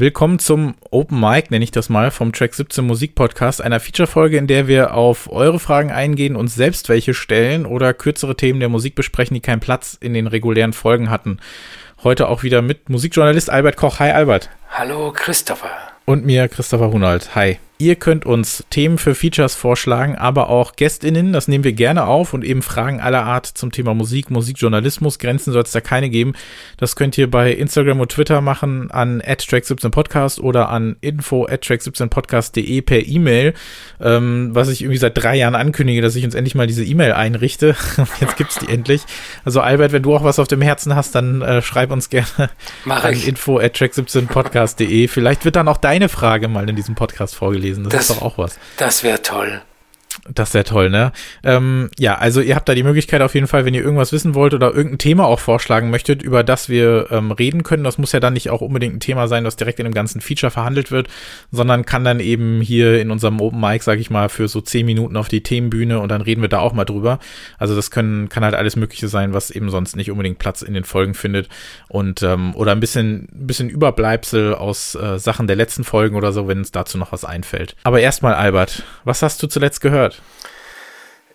Willkommen zum Open Mic, nenne ich das mal, vom Track 17 Musik Podcast, einer Feature-Folge, in der wir auf eure Fragen eingehen, uns selbst welche stellen oder kürzere Themen der Musik besprechen, die keinen Platz in den regulären Folgen hatten. Heute auch wieder mit Musikjournalist Albert Koch. Hi Albert. Hallo Christopher. Und mir Christopher Hunald. Hi. Ihr könnt uns Themen für Features vorschlagen, aber auch GästInnen, das nehmen wir gerne auf und eben Fragen aller Art zum Thema Musik, Musikjournalismus. Grenzen soll es da keine geben. Das könnt ihr bei Instagram und Twitter machen an track17podcast oder an info track17podcast.de per E-Mail, ähm, was ich irgendwie seit drei Jahren ankündige, dass ich uns endlich mal diese E-Mail einrichte. Jetzt gibt's die endlich. Also Albert, wenn du auch was auf dem Herzen hast, dann äh, schreib uns gerne Mach an info track17podcast.de. Vielleicht wird dann auch deine Frage mal in diesem Podcast vorgelesen. Das, Das- ist doch auch was. Das wäre toll. Das ist sehr toll, ne? Ähm, ja, also ihr habt da die Möglichkeit auf jeden Fall, wenn ihr irgendwas wissen wollt oder irgendein Thema auch vorschlagen möchtet, über das wir ähm, reden können. Das muss ja dann nicht auch unbedingt ein Thema sein, das direkt in dem ganzen Feature verhandelt wird, sondern kann dann eben hier in unserem Open Mic, sag ich mal, für so zehn Minuten auf die Themenbühne und dann reden wir da auch mal drüber. Also das können, kann halt alles Mögliche sein, was eben sonst nicht unbedingt Platz in den Folgen findet und ähm, oder ein bisschen, bisschen Überbleibsel aus äh, Sachen der letzten Folgen oder so, wenn uns dazu noch was einfällt. Aber erstmal, Albert, was hast du zuletzt gehört?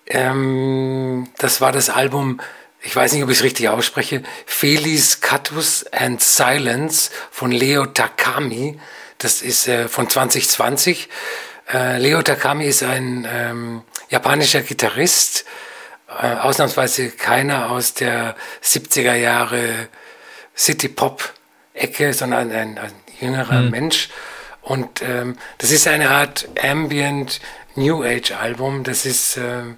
Ähm, das war das Album, ich weiß nicht, ob ich es richtig ausspreche, Felis Catus and Silence von Leo Takami. Das ist äh, von 2020. Äh, Leo Takami ist ein ähm, japanischer Gitarrist, äh, ausnahmsweise keiner aus der 70er Jahre City-Pop-Ecke, sondern ein, ein jüngerer Mensch. Und ähm, das ist eine Art Ambient New Age Album. Das ist ähm,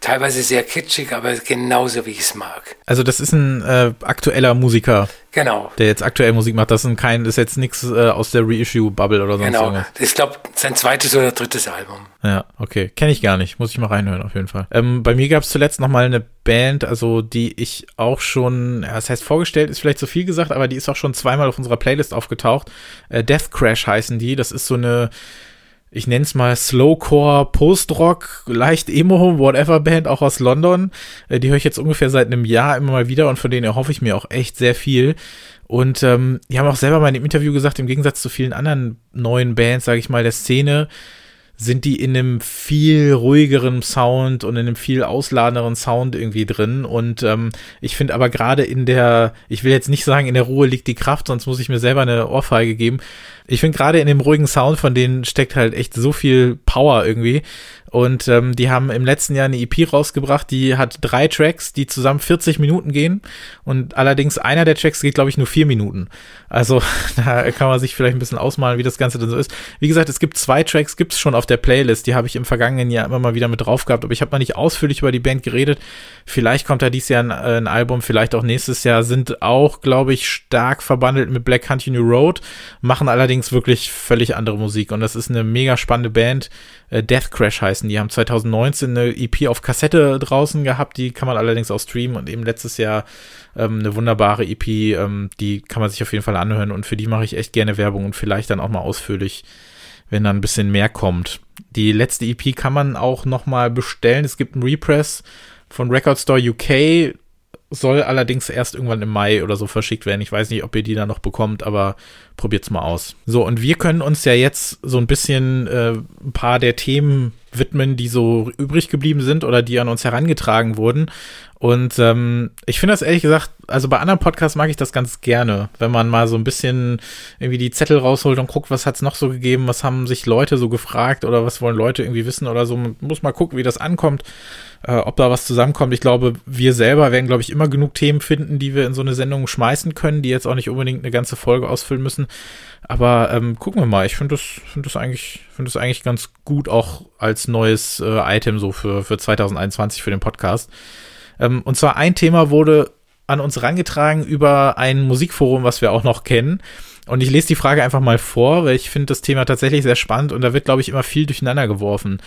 teilweise sehr kitschig, aber genauso wie ich es mag. Also das ist ein äh, aktueller Musiker, Genau. der jetzt aktuell Musik macht. Das ist, ein kein, das ist jetzt nichts äh, aus der Reissue-Bubble oder sonst Genau. irgendwas. Ich glaube, sein zweites oder drittes Album. Ja, okay. Kenne ich gar nicht. Muss ich mal reinhören, auf jeden Fall. Ähm, bei mir gab es zuletzt noch mal eine Band, also die ich auch schon, ja, das heißt vorgestellt, ist vielleicht zu viel gesagt, aber die ist auch schon zweimal auf unserer Playlist aufgetaucht. Äh, Death Crash heißen die. Das ist so eine, ich nenne es mal Slowcore, Post-Rock, leicht Emo, whatever Band, auch aus London. Äh, die höre ich jetzt ungefähr seit einem Jahr immer mal wieder und von denen erhoffe ich mir auch echt sehr viel. Und ähm, die haben auch selber mal in dem Interview gesagt, im Gegensatz zu vielen anderen neuen Bands, sage ich mal, der Szene, sind die in einem viel ruhigeren Sound und in einem viel ausladenderen Sound irgendwie drin. Und ähm, ich finde aber gerade in der, ich will jetzt nicht sagen, in der Ruhe liegt die Kraft, sonst muss ich mir selber eine Ohrfeige geben. Ich finde gerade in dem ruhigen Sound von denen steckt halt echt so viel Power irgendwie. Und ähm, die haben im letzten Jahr eine EP rausgebracht, die hat drei Tracks, die zusammen 40 Minuten gehen. Und allerdings einer der Tracks geht, glaube ich, nur vier Minuten. Also da kann man sich vielleicht ein bisschen ausmalen, wie das Ganze denn so ist. Wie gesagt, es gibt zwei Tracks, gibt's schon auf der Playlist. Die habe ich im vergangenen Jahr immer mal wieder mit drauf gehabt. Aber ich habe noch nicht ausführlich über die Band geredet. Vielleicht kommt da dieses Jahr ein, äh, ein Album, vielleicht auch nächstes Jahr. Sind auch, glaube ich, stark verbandelt mit Black Country New Road. Machen allerdings wirklich völlig andere Musik. Und das ist eine mega spannende Band. Äh, Death Crash heißen. Die haben 2019 eine EP auf Kassette draußen gehabt. Die kann man allerdings auch streamen. Und eben letztes Jahr ähm, eine wunderbare EP. Ähm, die kann man sich auf jeden Fall anhören. Und für die mache ich echt gerne Werbung und vielleicht dann auch mal ausführlich wenn dann ein bisschen mehr kommt. Die letzte EP kann man auch noch mal bestellen. Es gibt einen Repress von Record Store UK, soll allerdings erst irgendwann im Mai oder so verschickt werden. Ich weiß nicht, ob ihr die da noch bekommt, aber probiert's mal aus. So, und wir können uns ja jetzt so ein bisschen äh, ein paar der Themen widmen, die so übrig geblieben sind oder die an uns herangetragen wurden. Und ähm, ich finde das ehrlich gesagt, also bei anderen Podcasts mag ich das ganz gerne, wenn man mal so ein bisschen irgendwie die Zettel rausholt und guckt, was hat's noch so gegeben, was haben sich Leute so gefragt oder was wollen Leute irgendwie wissen oder so. Man muss mal gucken, wie das ankommt, äh, ob da was zusammenkommt. Ich glaube, wir selber werden, glaube ich, immer genug Themen finden, die wir in so eine Sendung schmeißen können, die jetzt auch nicht unbedingt eine ganze Folge ausfüllen müssen. Aber ähm, gucken wir mal. Ich finde das, finde das eigentlich, finde das eigentlich ganz gut auch als neues äh, Item so für, für 2021 für den Podcast. Ähm, und zwar ein Thema wurde an uns rangetragen über ein Musikforum, was wir auch noch kennen. Und ich lese die Frage einfach mal vor, weil ich finde das Thema tatsächlich sehr spannend und da wird, glaube ich, immer viel durcheinander geworfen.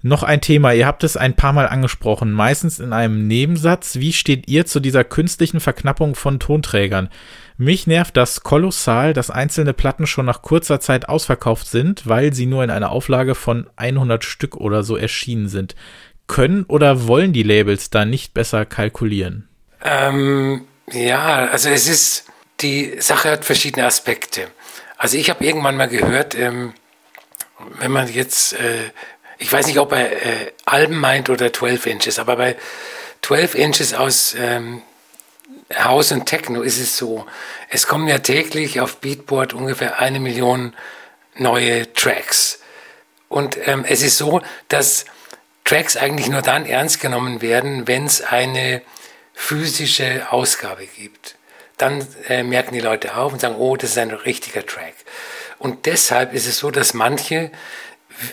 Noch ein Thema, ihr habt es ein paar Mal angesprochen, meistens in einem Nebensatz. Wie steht ihr zu dieser künstlichen Verknappung von Tonträgern? Mich nervt das kolossal, dass einzelne Platten schon nach kurzer Zeit ausverkauft sind, weil sie nur in einer Auflage von 100 Stück oder so erschienen sind. Können oder wollen die Labels da nicht besser kalkulieren? Ähm, ja, also es ist, die Sache hat verschiedene Aspekte. Also ich habe irgendwann mal gehört, ähm, wenn man jetzt, äh, ich weiß nicht, ob er äh, Alben meint oder 12 Inches, aber bei 12 Inches aus ähm, House und Techno ist es so, es kommen ja täglich auf Beatboard ungefähr eine Million neue Tracks. Und ähm, es ist so, dass Tracks eigentlich nur dann ernst genommen werden, wenn es eine physische Ausgabe gibt. Dann äh, merken die Leute auf und sagen, oh, das ist ein richtiger Track. Und deshalb ist es so, dass manche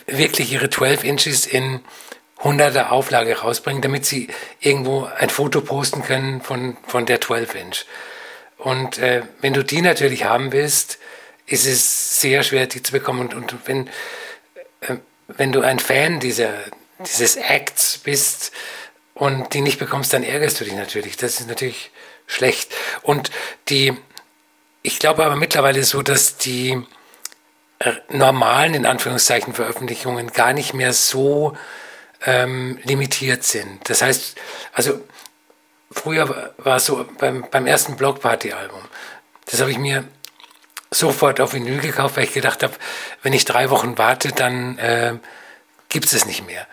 wirklich ihre 12 Inches in 100er Auflage rausbringen, damit sie irgendwo ein Foto posten können von, von der 12 Inch. Und äh, wenn du die natürlich haben willst, ist es sehr schwer, die zu bekommen. Und, und wenn, äh, wenn du ein Fan dieser, dieses Acts bist und die nicht bekommst, dann ärgerst du dich natürlich. Das ist natürlich schlecht. Und die, ich glaube aber mittlerweile so, dass die normalen, in Anführungszeichen, Veröffentlichungen gar nicht mehr so ähm, limitiert sind. Das heißt, also früher war es so beim, beim ersten Blockparty-Album, das habe ich mir sofort auf Vinyl gekauft, weil ich gedacht habe, wenn ich drei Wochen warte, dann äh, gibt es es nicht mehr.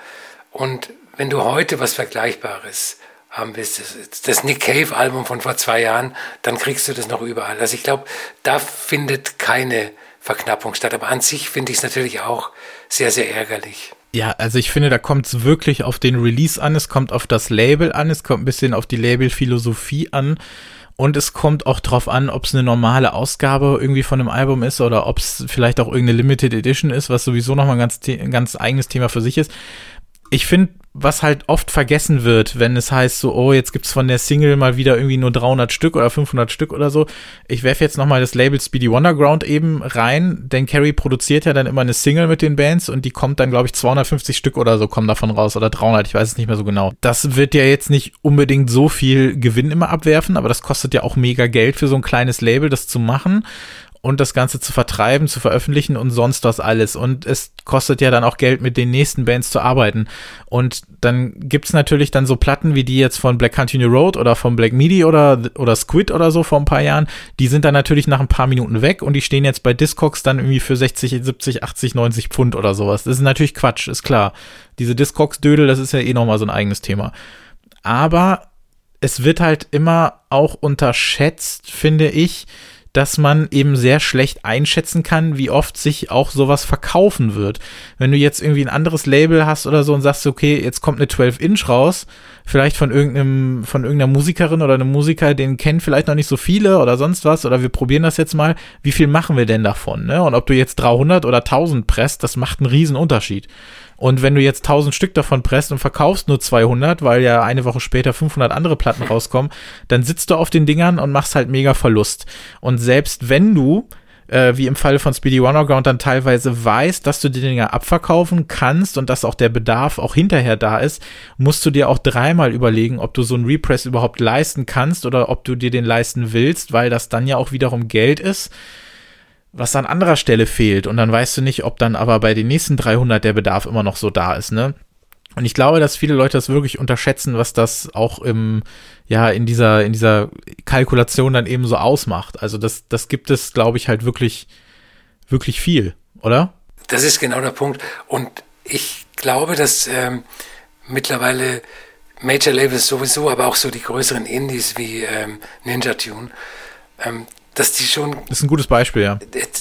Und wenn du heute was Vergleichbares haben willst, das, das Nick Cave-Album von vor zwei Jahren, dann kriegst du das noch überall. Also ich glaube, da findet keine Verknappung statt. Aber an sich finde ich es natürlich auch sehr, sehr ärgerlich. Ja, also ich finde, da kommt es wirklich auf den Release an, es kommt auf das Label an, es kommt ein bisschen auf die Labelphilosophie an. Und es kommt auch drauf an, ob es eine normale Ausgabe irgendwie von einem Album ist oder ob es vielleicht auch irgendeine Limited Edition ist, was sowieso nochmal ein ganz, ein ganz eigenes Thema für sich ist. Ich finde, was halt oft vergessen wird, wenn es heißt so, oh, jetzt gibt's von der Single mal wieder irgendwie nur 300 Stück oder 500 Stück oder so. Ich werfe jetzt nochmal das Label Speedy Wonderground eben rein, denn Carrie produziert ja dann immer eine Single mit den Bands und die kommt dann, glaube ich, 250 Stück oder so kommen davon raus oder 300, ich weiß es nicht mehr so genau. Das wird ja jetzt nicht unbedingt so viel Gewinn immer abwerfen, aber das kostet ja auch mega Geld für so ein kleines Label, das zu machen und das Ganze zu vertreiben, zu veröffentlichen und sonst was alles. Und es kostet ja dann auch Geld, mit den nächsten Bands zu arbeiten. Und dann gibt's natürlich dann so Platten wie die jetzt von Black Country New Road oder von Black Midi oder, oder Squid oder so vor ein paar Jahren. Die sind dann natürlich nach ein paar Minuten weg und die stehen jetzt bei Discogs dann irgendwie für 60, 70, 80, 90 Pfund oder sowas. Das ist natürlich Quatsch, ist klar. Diese Discogs-Dödel, das ist ja eh nochmal so ein eigenes Thema. Aber es wird halt immer auch unterschätzt, finde ich, dass man eben sehr schlecht einschätzen kann, wie oft sich auch sowas verkaufen wird. Wenn du jetzt irgendwie ein anderes Label hast oder so und sagst, okay, jetzt kommt eine 12 Inch raus, vielleicht von irgendeinem, von irgendeiner Musikerin oder einem Musiker, den kennen vielleicht noch nicht so viele oder sonst was, oder wir probieren das jetzt mal, wie viel machen wir denn davon, ne? Und ob du jetzt 300 oder 1000 presst, das macht einen riesen Unterschied. Und wenn du jetzt 1000 Stück davon presst und verkaufst nur 200, weil ja eine Woche später 500 andere Platten rauskommen, dann sitzt du auf den Dingern und machst halt mega Verlust. Und selbst wenn du äh, wie im Fall von Speedy Wonderground dann teilweise weißt, dass du die Dinger abverkaufen kannst und dass auch der Bedarf auch hinterher da ist, musst du dir auch dreimal überlegen, ob du so einen Repress überhaupt leisten kannst oder ob du dir den leisten willst, weil das dann ja auch wiederum Geld ist was an anderer Stelle fehlt. Und dann weißt du nicht, ob dann aber bei den nächsten 300 der Bedarf immer noch so da ist, ne? Und ich glaube, dass viele Leute das wirklich unterschätzen, was das auch im, ja, in dieser, in dieser Kalkulation dann eben so ausmacht. Also das, das gibt es, glaube ich, halt wirklich, wirklich viel, oder? Das ist genau der Punkt. Und ich glaube, dass ähm, mittlerweile Major Labels sowieso, aber auch so die größeren Indies wie ähm, Ninja Tune, ähm, dass die schon. Das ist ein gutes Beispiel, ja.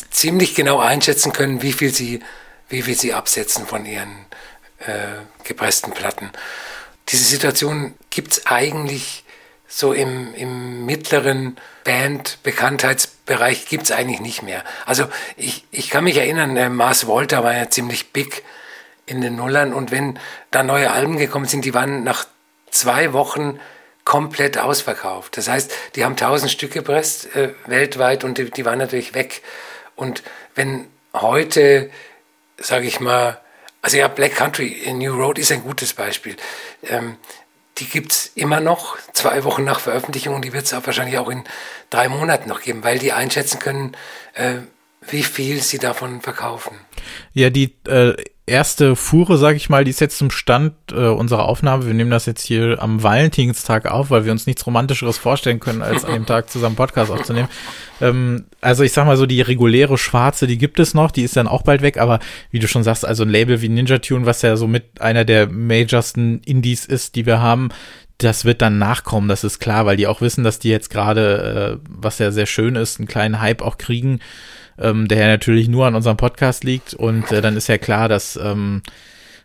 Ziemlich genau einschätzen können, wie viel sie, wie viel sie absetzen von ihren äh, gepressten Platten. Diese Situation gibt es eigentlich so im, im mittleren Band-Bekanntheitsbereich gibt es eigentlich nicht mehr. Also ich, ich kann mich erinnern, äh, Mars Walter war ja ziemlich big in den Nullern und wenn da neue Alben gekommen sind, die waren nach zwei Wochen komplett ausverkauft. Das heißt, die haben tausend Stück gepresst äh, weltweit und die, die waren natürlich weg. Und wenn heute, sage ich mal, also ja, Black Country in New Road ist ein gutes Beispiel. Ähm, die gibt es immer noch, zwei Wochen nach Veröffentlichung, und die wird es auch wahrscheinlich auch in drei Monaten noch geben, weil die einschätzen können, äh, wie viel sie davon verkaufen. Ja, die äh, erste Fuhre, sag ich mal, die ist jetzt zum Stand äh, unserer Aufnahme. Wir nehmen das jetzt hier am Valentinstag auf, weil wir uns nichts Romantischeres vorstellen können, als an dem Tag zusammen Podcast aufzunehmen. Ähm, also ich sag mal so, die reguläre schwarze, die gibt es noch, die ist dann auch bald weg, aber wie du schon sagst, also ein Label wie Ninja Tune, was ja so mit einer der majorsten Indies ist, die wir haben, das wird dann nachkommen, das ist klar, weil die auch wissen, dass die jetzt gerade, äh, was ja sehr schön ist, einen kleinen Hype auch kriegen ähm, der ja natürlich nur an unserem Podcast liegt. Und äh, dann ist ja klar, dass ähm,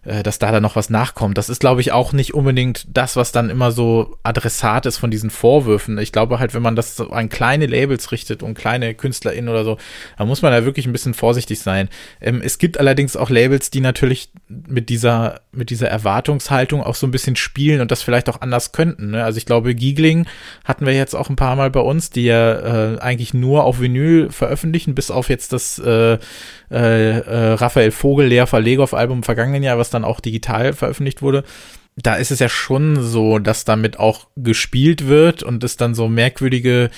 äh, dass da dann noch was nachkommt. Das ist, glaube ich, auch nicht unbedingt das, was dann immer so Adressat ist von diesen Vorwürfen. Ich glaube halt, wenn man das so an kleine Labels richtet und kleine KünstlerInnen oder so, dann muss man da wirklich ein bisschen vorsichtig sein. Ähm, es gibt allerdings auch Labels, die natürlich mit dieser, mit dieser Erwartungshaltung auch so ein bisschen spielen und das vielleicht auch anders könnten. Ne? Also ich glaube, Giegling hatten wir jetzt auch ein paar Mal bei uns, die ja äh, eigentlich nur auf Vinyl veröffentlichen, bis auf jetzt das äh, äh, äh, Raphael Vogel Lea Verlegoff Album im vergangenen Jahr, was dann auch digital veröffentlicht wurde. Da ist es ja schon so, dass damit auch gespielt wird und es dann so merkwürdige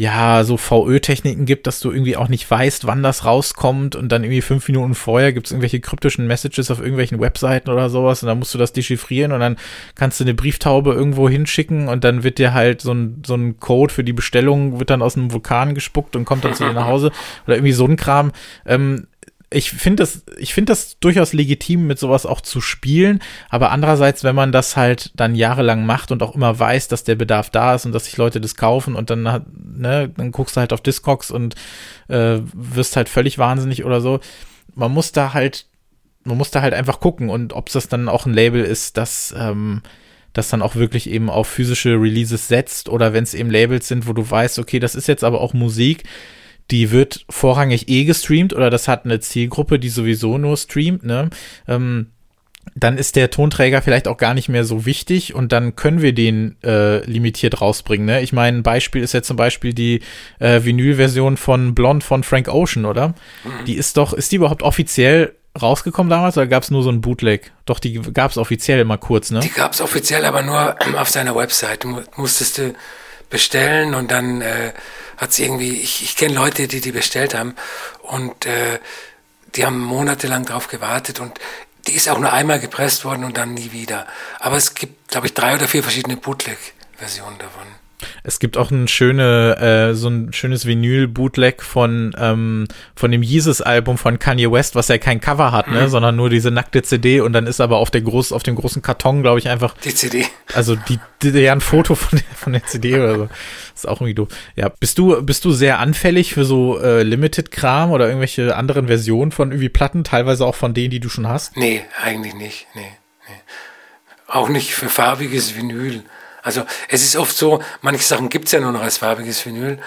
ja, so VÖ-Techniken gibt, dass du irgendwie auch nicht weißt, wann das rauskommt und dann irgendwie fünf Minuten vorher gibt es irgendwelche kryptischen Messages auf irgendwelchen Webseiten oder sowas und dann musst du das dechiffrieren und dann kannst du eine Brieftaube irgendwo hinschicken und dann wird dir halt so ein, so ein Code für die Bestellung wird dann aus einem Vulkan gespuckt und kommt dann zu dir nach Hause oder irgendwie so ein Kram. Ähm, ich finde das, ich finde das durchaus legitim, mit sowas auch zu spielen. Aber andererseits, wenn man das halt dann jahrelang macht und auch immer weiß, dass der Bedarf da ist und dass sich Leute das kaufen und dann, ne, dann guckst du halt auf Discogs und äh, wirst halt völlig wahnsinnig oder so. Man muss da halt, man muss da halt einfach gucken und ob das dann auch ein Label ist, das, ähm, das dann auch wirklich eben auf physische Releases setzt oder wenn es eben Labels sind, wo du weißt, okay, das ist jetzt aber auch Musik, die wird vorrangig eh gestreamt oder das hat eine Zielgruppe, die sowieso nur streamt, ne? Ähm, dann ist der Tonträger vielleicht auch gar nicht mehr so wichtig und dann können wir den äh, limitiert rausbringen. Ne? Ich meine, ein Beispiel ist ja zum Beispiel die äh, Vinyl-Version von Blond von Frank Ocean, oder? Die ist doch, ist die überhaupt offiziell rausgekommen damals oder gab es nur so ein Bootleg? Doch, die gab es offiziell immer kurz, ne? Die gab es offiziell, aber nur auf seiner Website. Du musstest du bestellen und dann äh, hat sie irgendwie, ich, ich kenne Leute, die die bestellt haben und äh, die haben monatelang drauf gewartet und die ist auch nur einmal gepresst worden und dann nie wieder. Aber es gibt, glaube ich, drei oder vier verschiedene Bootleg-Versionen davon. Es gibt auch ein schöne, äh, so ein schönes Vinyl-Bootleg von, ähm, von dem Jesus-Album von Kanye West, was ja kein Cover hat, ne, mhm. sondern nur diese nackte CD und dann ist aber auf der groß, auf dem großen Karton, glaube ich, einfach. Die CD. Also die, die, ja, ein Foto von der, von der CD oder so. ist auch irgendwie doof. Ja, bist du, bist du sehr anfällig für so äh, Limited-Kram oder irgendwelche anderen Versionen von irgendwie Platten, teilweise auch von denen, die du schon hast? Nee, eigentlich nicht. Nee, nee. Auch nicht für farbiges Vinyl. Also es ist oft so, manche Sachen gibt es ja nur noch als farbiges Vinyl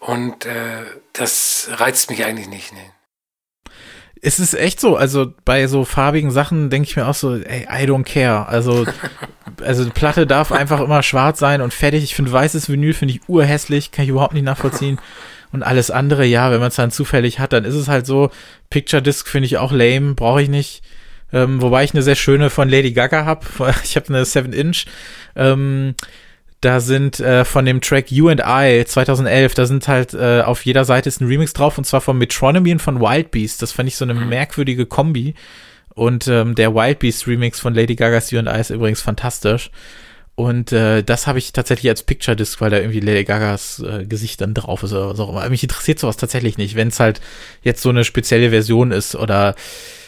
und äh, das reizt mich eigentlich nicht. Nee. Es ist echt so, also bei so farbigen Sachen denke ich mir auch so, ey, I don't care. Also, also die Platte darf einfach immer schwarz sein und fertig. Ich finde weißes Vinyl finde ich urhässlich, kann ich überhaupt nicht nachvollziehen. Und alles andere, ja, wenn man es dann zufällig hat, dann ist es halt so. Picture Disc finde ich auch lame, brauche ich nicht. Ähm, wobei ich eine sehr schöne von Lady Gaga habe. Ich habe eine 7 Inch. Ähm, da sind äh, von dem Track You and I 2011, da sind halt äh, auf jeder Seite ist ein Remix drauf und zwar von Metronomy und von Wild Beast. Das fand ich so eine mhm. merkwürdige Kombi. Und ähm, der Wild Beast Remix von Lady Gagas You and I ist übrigens fantastisch. Und äh, das habe ich tatsächlich als Picture Disc, weil da irgendwie Lady Gagas äh, Gesicht dann drauf ist oder was auch immer. Mich interessiert sowas tatsächlich nicht, wenn es halt jetzt so eine spezielle Version ist oder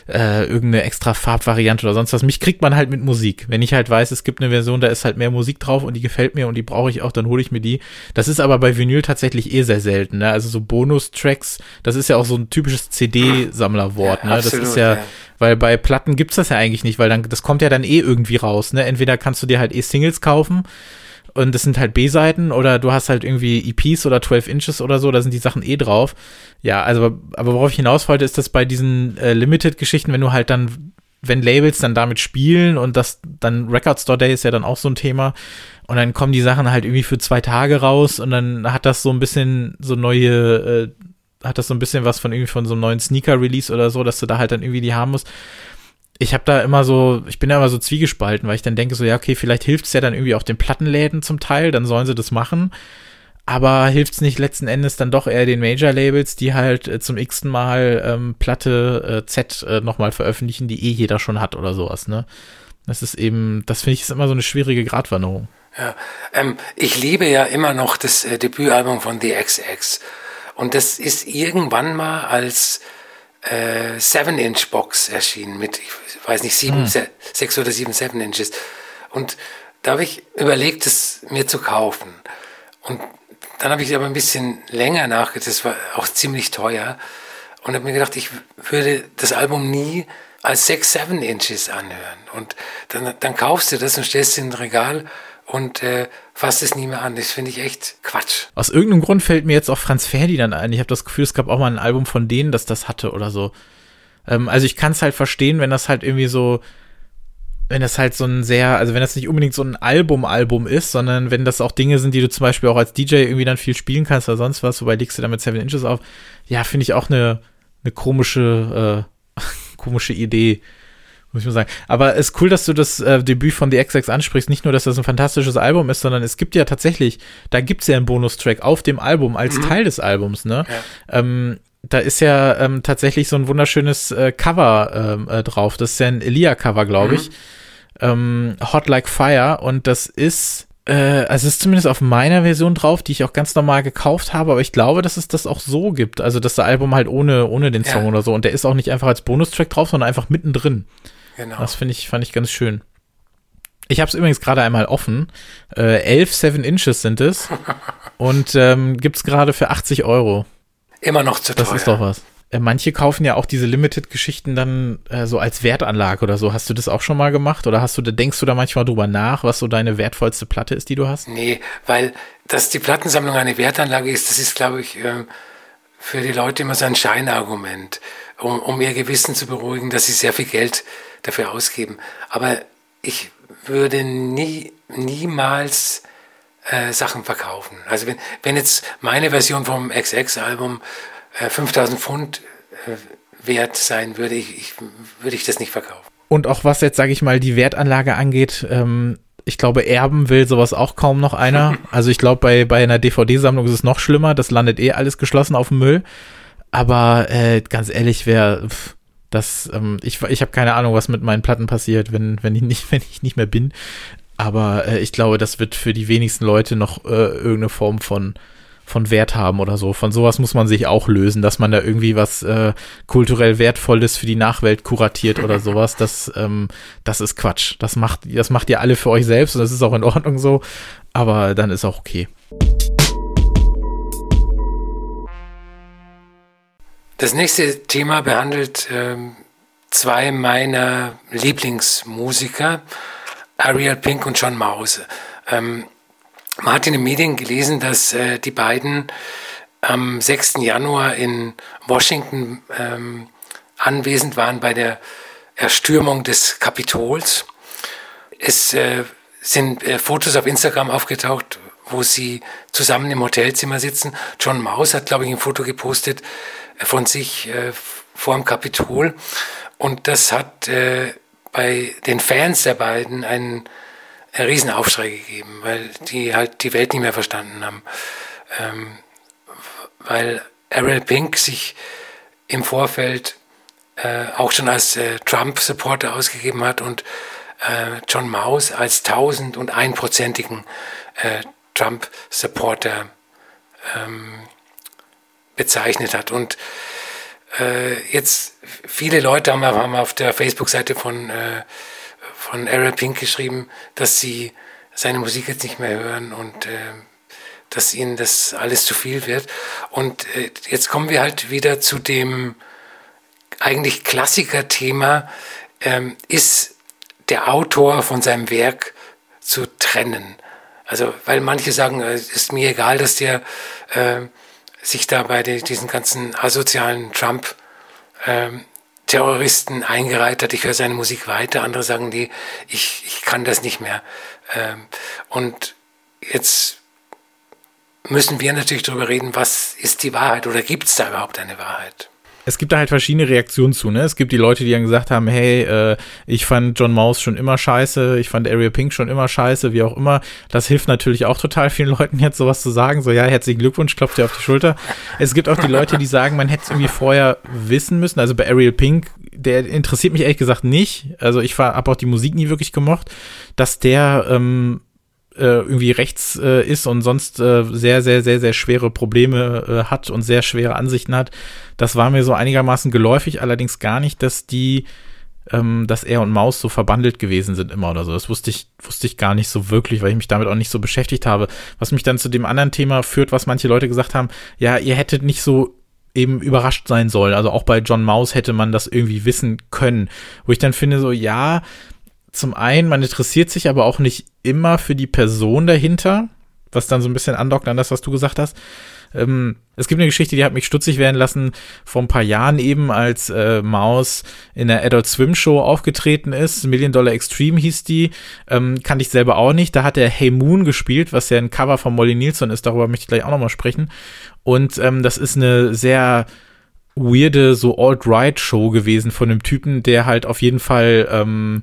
äh, irgendeine extra Farbvariante oder sonst was. Mich kriegt man halt mit Musik. Wenn ich halt weiß, es gibt eine Version, da ist halt mehr Musik drauf und die gefällt mir und die brauche ich auch, dann hole ich mir die. Das ist aber bei Vinyl tatsächlich eh sehr selten. Ne? Also so Bonus-Tracks, das ist ja auch so ein typisches CD-Sammlerwort. Ne? das ist ja, ja, weil bei Platten gibt's das ja eigentlich nicht, weil dann, das kommt ja dann eh irgendwie raus. Ne? Entweder kannst du dir halt eh Singles kaufen und das sind halt B-Seiten oder du hast halt irgendwie EPs oder 12 Inches oder so, da sind die Sachen eh drauf. Ja, also, aber worauf ich hinaus wollte, ist, dass bei diesen äh, Limited-Geschichten, wenn du halt dann, wenn Labels dann damit spielen und das dann Record Store Day ist ja dann auch so ein Thema und dann kommen die Sachen halt irgendwie für zwei Tage raus und dann hat das so ein bisschen so neue, äh, hat das so ein bisschen was von irgendwie von so einem neuen Sneaker-Release oder so, dass du da halt dann irgendwie die haben musst ich habe da immer so, ich bin da immer so zwiegespalten, weil ich dann denke so, ja, okay, vielleicht hilft es ja dann irgendwie auch den Plattenläden zum Teil, dann sollen sie das machen. aber hilft es nicht letzten Endes dann doch eher den Major-Labels, die halt äh, zum x-ten Mal ähm, Platte äh, Z äh, nochmal veröffentlichen, die eh jeder schon hat oder sowas, ne? Das ist eben, das finde ich ist immer so eine schwierige Gratwanderung. Ja, ähm, ich liebe ja immer noch das äh, Debütalbum von The XX. Und das ist irgendwann mal als äh, 7-Inch-Box erschienen mit, ich weiß nicht, sieben, hm. se sechs oder sieben 7-Inches. Und da habe ich überlegt, es mir zu kaufen. Und dann habe ich aber ein bisschen länger nachgedacht, das war auch ziemlich teuer. Und habe mir gedacht, ich würde das Album nie als 6, 7 Inches anhören. Und dann, dann kaufst du das und stellst es in ein Regal und äh, fasst es nie mehr an. Das finde ich echt Quatsch. Aus irgendeinem Grund fällt mir jetzt auch Franz Ferdinand ein. Ich habe das Gefühl, es gab auch mal ein Album von denen, das das hatte oder so. Ähm, also ich kann es halt verstehen, wenn das halt irgendwie so wenn das halt so ein sehr, also wenn das nicht unbedingt so ein Album-Album ist, sondern wenn das auch Dinge sind, die du zum Beispiel auch als DJ irgendwie dann viel spielen kannst oder sonst was, wobei legst du damit Seven Inches auf, ja, finde ich auch eine, eine komische, äh, komische Idee, muss ich mal sagen. Aber es ist cool, dass du das äh, Debüt von The XX ansprichst. Nicht nur, dass das ein fantastisches Album ist, sondern es gibt ja tatsächlich, da gibt es ja einen Bonustrack auf dem Album als mhm. Teil des Albums, ne? Ja. Ähm, da ist ja ähm, tatsächlich so ein wunderschönes äh, Cover ähm, äh, drauf. Das ist ja ein Elia-Cover, glaube ich. Mhm. Ähm, Hot Like Fire. Und das ist, äh, also es ist zumindest auf meiner Version drauf, die ich auch ganz normal gekauft habe. Aber ich glaube, dass es das auch so gibt. Also, dass das Album halt ohne, ohne den Song ja. oder so. Und der ist auch nicht einfach als Bonustrack drauf, sondern einfach mittendrin. Genau. Das finde ich, fand ich ganz schön. Ich habe es übrigens gerade einmal offen. Äh, elf Seven Inches sind es. und ähm, gibt es gerade für 80 Euro. Immer noch zu teuer. Das ist doch was. Äh, manche kaufen ja auch diese Limited-Geschichten dann äh, so als Wertanlage oder so. Hast du das auch schon mal gemacht? Oder hast du, denkst du da manchmal drüber nach, was so deine wertvollste Platte ist, die du hast? Nee, weil dass die Plattensammlung eine Wertanlage ist, das ist, glaube ich, ähm, für die Leute immer so ein Scheinargument, um, um ihr Gewissen zu beruhigen, dass sie sehr viel Geld dafür ausgeben. Aber ich würde nie, niemals äh, Sachen verkaufen. Also wenn, wenn jetzt meine Version vom XX-Album äh, 5000 Pfund äh, wert sein würde, ich, ich, würde ich das nicht verkaufen. Und auch was jetzt, sage ich mal, die Wertanlage angeht, ähm, ich glaube, erben will sowas auch kaum noch einer. Also ich glaube, bei, bei einer DVD-Sammlung ist es noch schlimmer. Das landet eh alles geschlossen auf dem Müll. Aber äh, ganz ehrlich, wer das, ähm, ich, ich habe keine Ahnung, was mit meinen Platten passiert, wenn, wenn, ich nicht, wenn ich nicht mehr bin. Aber äh, ich glaube, das wird für die wenigsten Leute noch äh, irgendeine Form von, von Wert haben oder so. Von sowas muss man sich auch lösen, dass man da irgendwie was äh, kulturell Wertvolles für die Nachwelt kuratiert oder sowas. Das, ähm, das ist Quatsch. Das macht, das macht ihr alle für euch selbst und das ist auch in Ordnung so. Aber dann ist auch okay. Das nächste Thema behandelt ähm, zwei meiner Lieblingsmusiker. Ariel Pink und John Mause. Ähm, hat in den Medien gelesen, dass äh, die beiden am 6. Januar in Washington ähm, anwesend waren bei der Erstürmung des Kapitols. Es äh, sind äh, Fotos auf Instagram aufgetaucht, wo sie zusammen im Hotelzimmer sitzen. John Maus hat, glaube ich, ein Foto gepostet von sich äh, vor dem Kapitol. Und das hat äh, bei den Fans der beiden einen, Riesenaufschrei gegeben, weil die halt die Welt nicht mehr verstanden haben. Ähm, weil Ariel Pink sich im Vorfeld äh, auch schon als äh, Trump-Supporter ausgegeben hat und äh, John Maus als tausend und einprozentigen äh, Trump-Supporter ähm, bezeichnet hat. Und äh, jetzt viele Leute haben, haben auf der Facebook-Seite von, äh, von Ariel Pink geschrieben, dass sie seine Musik jetzt nicht mehr hören und äh, dass ihnen das alles zu viel wird. Und äh, jetzt kommen wir halt wieder zu dem eigentlich Klassiker-Thema, ähm, ist der Autor von seinem Werk zu trennen. Also, weil manche sagen, es ist mir egal, dass der äh, sich da bei diesen ganzen asozialen Trump ähm, Terroristen eingereiht hat, ich höre seine Musik weiter, andere sagen, nee, ich, ich kann das nicht mehr. Ähm, und jetzt müssen wir natürlich darüber reden, was ist die Wahrheit oder gibt es da überhaupt eine Wahrheit? Es gibt da halt verschiedene Reaktionen zu, ne? Es gibt die Leute, die dann gesagt haben, hey, äh, ich fand John Mouse schon immer scheiße, ich fand Ariel Pink schon immer scheiße, wie auch immer. Das hilft natürlich auch total vielen Leuten jetzt sowas zu sagen, so ja, herzlichen Glückwunsch, klopft dir auf die Schulter. Es gibt auch die Leute, die sagen, man hätte es irgendwie vorher wissen müssen. Also bei Ariel Pink, der interessiert mich ehrlich gesagt nicht. Also ich habe auch die Musik nie wirklich gemocht, dass der ähm, äh, irgendwie rechts äh, ist und sonst äh, sehr, sehr, sehr, sehr schwere Probleme äh, hat und sehr schwere Ansichten hat. Das war mir so einigermaßen geläufig, allerdings gar nicht, dass die, ähm, dass er und Maus so verbandelt gewesen sind immer oder so. Das wusste ich, wusste ich gar nicht so wirklich, weil ich mich damit auch nicht so beschäftigt habe. Was mich dann zu dem anderen Thema führt, was manche Leute gesagt haben, ja, ihr hättet nicht so eben überrascht sein sollen. Also auch bei John Maus hätte man das irgendwie wissen können. Wo ich dann finde, so, ja, zum einen, man interessiert sich aber auch nicht immer für die Person dahinter, was dann so ein bisschen andockt an das, was du gesagt hast. Ähm, es gibt eine Geschichte, die hat mich stutzig werden lassen, vor ein paar Jahren eben, als äh, Maus in der Adult Swim Show aufgetreten ist. Million Dollar Extreme hieß die. Ähm, kannte ich selber auch nicht. Da hat er Hey Moon gespielt, was ja ein Cover von Molly Nielsen ist. Darüber möchte ich gleich auch nochmal sprechen. Und ähm, das ist eine sehr weirde, so Alt-Right-Show gewesen von einem Typen, der halt auf jeden Fall ähm,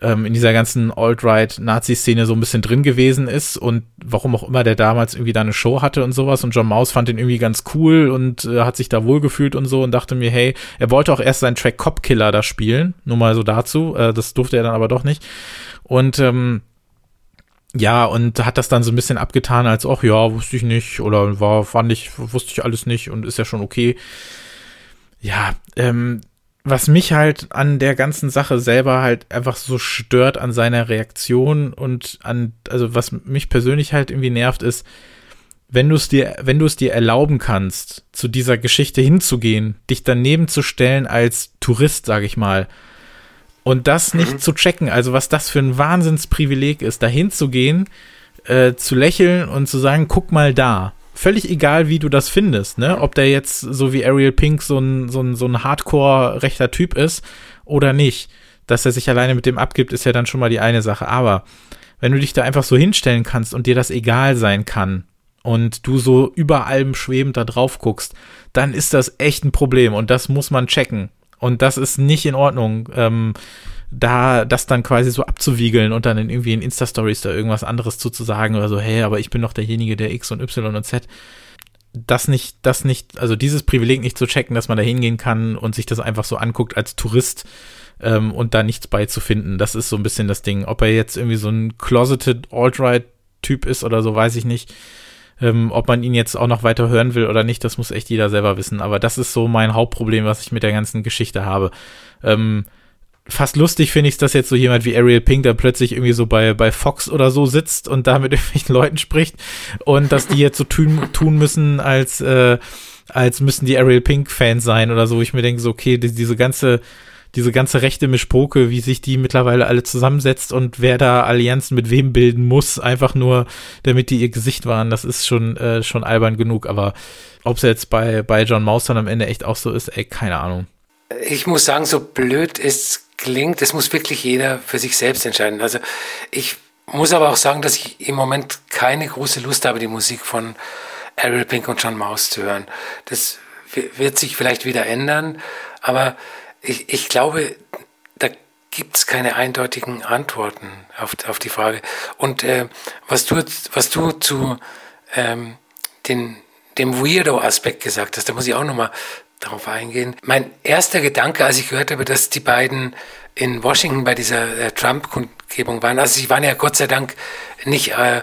ähm, in dieser ganzen Alt-Right-Nazi-Szene so ein bisschen drin gewesen ist und warum auch immer der damals irgendwie da eine Show hatte und sowas. Und John Maus fand ihn irgendwie ganz cool und äh, hat sich da wohlgefühlt und so und dachte mir, hey, er wollte auch erst seinen Track Cop Killer da spielen, nur mal so dazu, äh, das durfte er dann aber doch nicht. Und ähm, ja, und hat das dann so ein bisschen abgetan, als, ach ja, wusste ich nicht oder war, fand ich, wusste ich alles nicht und ist ja schon okay. Ja, ähm, was mich halt an der ganzen Sache selber halt einfach so stört an seiner Reaktion und an, also was mich persönlich halt irgendwie nervt, ist, wenn du es dir, wenn du es dir erlauben kannst, zu dieser Geschichte hinzugehen, dich daneben zu stellen als Tourist, sag ich mal, und das nicht mhm. zu checken, also was das für ein Wahnsinnsprivileg ist, dahin zu gehen, äh, zu lächeln und zu sagen, guck mal da völlig egal, wie du das findest, ne? Ob der jetzt so wie Ariel Pink so ein, so ein, so ein Hardcore-rechter Typ ist oder nicht. Dass er sich alleine mit dem abgibt, ist ja dann schon mal die eine Sache. Aber wenn du dich da einfach so hinstellen kannst und dir das egal sein kann und du so über allem schwebend da drauf guckst, dann ist das echt ein Problem und das muss man checken. Und das ist nicht in Ordnung. Ähm, da das dann quasi so abzuwiegeln und dann in irgendwie in Insta-Stories da irgendwas anderes zu, zu sagen oder so, hey, aber ich bin doch derjenige, der X und Y und Z. Das nicht, das nicht, also dieses Privileg nicht zu checken, dass man da hingehen kann und sich das einfach so anguckt als Tourist ähm, und da nichts beizufinden. Das ist so ein bisschen das Ding. Ob er jetzt irgendwie so ein closeted Alt-Right-Typ ist oder so, weiß ich nicht. Ähm, ob man ihn jetzt auch noch weiter hören will oder nicht, das muss echt jeder selber wissen. Aber das ist so mein Hauptproblem, was ich mit der ganzen Geschichte habe. Ähm, fast lustig finde ich es, dass jetzt so jemand wie Ariel Pink da plötzlich irgendwie so bei, bei Fox oder so sitzt und da mit irgendwelchen Leuten spricht und dass die jetzt so tun, tun müssen, als, äh, als müssen die Ariel Pink Fans sein oder so. Ich mir denke so, okay, die, diese ganze, diese ganze rechte Mischpoke, wie sich die mittlerweile alle zusammensetzt und wer da Allianzen mit wem bilden muss, einfach nur, damit die ihr Gesicht waren, das ist schon, äh, schon albern genug. Aber ob es jetzt bei, bei John Maus dann am Ende echt auch so ist, ey, keine Ahnung. Ich muss sagen, so blöd ist klingt, das muss wirklich jeder für sich selbst entscheiden. Also ich muss aber auch sagen, dass ich im Moment keine große Lust habe, die Musik von Ariel Pink und John Maus zu hören. Das wird sich vielleicht wieder ändern, aber ich, ich glaube, da gibt es keine eindeutigen Antworten auf, auf die Frage. Und äh, was, du, was du zu ähm, den, dem Weirdo-Aspekt gesagt hast, da muss ich auch nochmal darauf eingehen. Mein erster Gedanke, als ich gehört habe, dass die beiden in Washington bei dieser äh, Trump-Kundgebung waren, also sie waren ja Gott sei Dank nicht äh,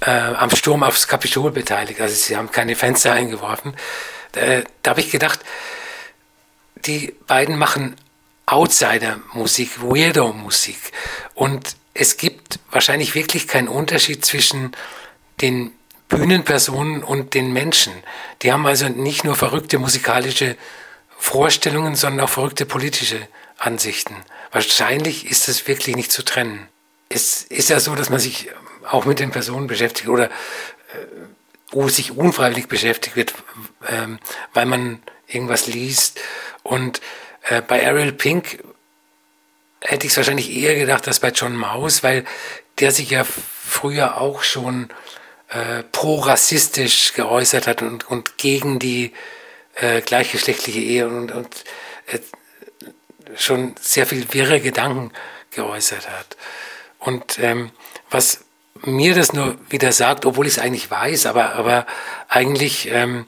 äh, am Sturm aufs Kapitol beteiligt, also sie haben keine Fenster eingeworfen. Äh, da habe ich gedacht, die beiden machen Outsider-Musik, Weirdo-Musik. Und es gibt wahrscheinlich wirklich keinen Unterschied zwischen den Bühnenpersonen und den Menschen. Die haben also nicht nur verrückte musikalische Vorstellungen, sondern auch verrückte politische Ansichten. Wahrscheinlich ist es wirklich nicht zu trennen. Es ist ja so, dass man sich auch mit den Personen beschäftigt oder äh, sich unfreiwillig beschäftigt wird, äh, weil man irgendwas liest. Und äh, bei Ariel Pink hätte ich es wahrscheinlich eher gedacht als bei John Maus, weil der sich ja früher auch schon äh, pro-rassistisch geäußert hat und, und gegen die äh, gleichgeschlechtliche Ehe und, und äh, schon sehr viel wirre Gedanken geäußert hat. Und ähm, was mir das nur wieder sagt, obwohl ich es eigentlich weiß, aber, aber eigentlich ähm,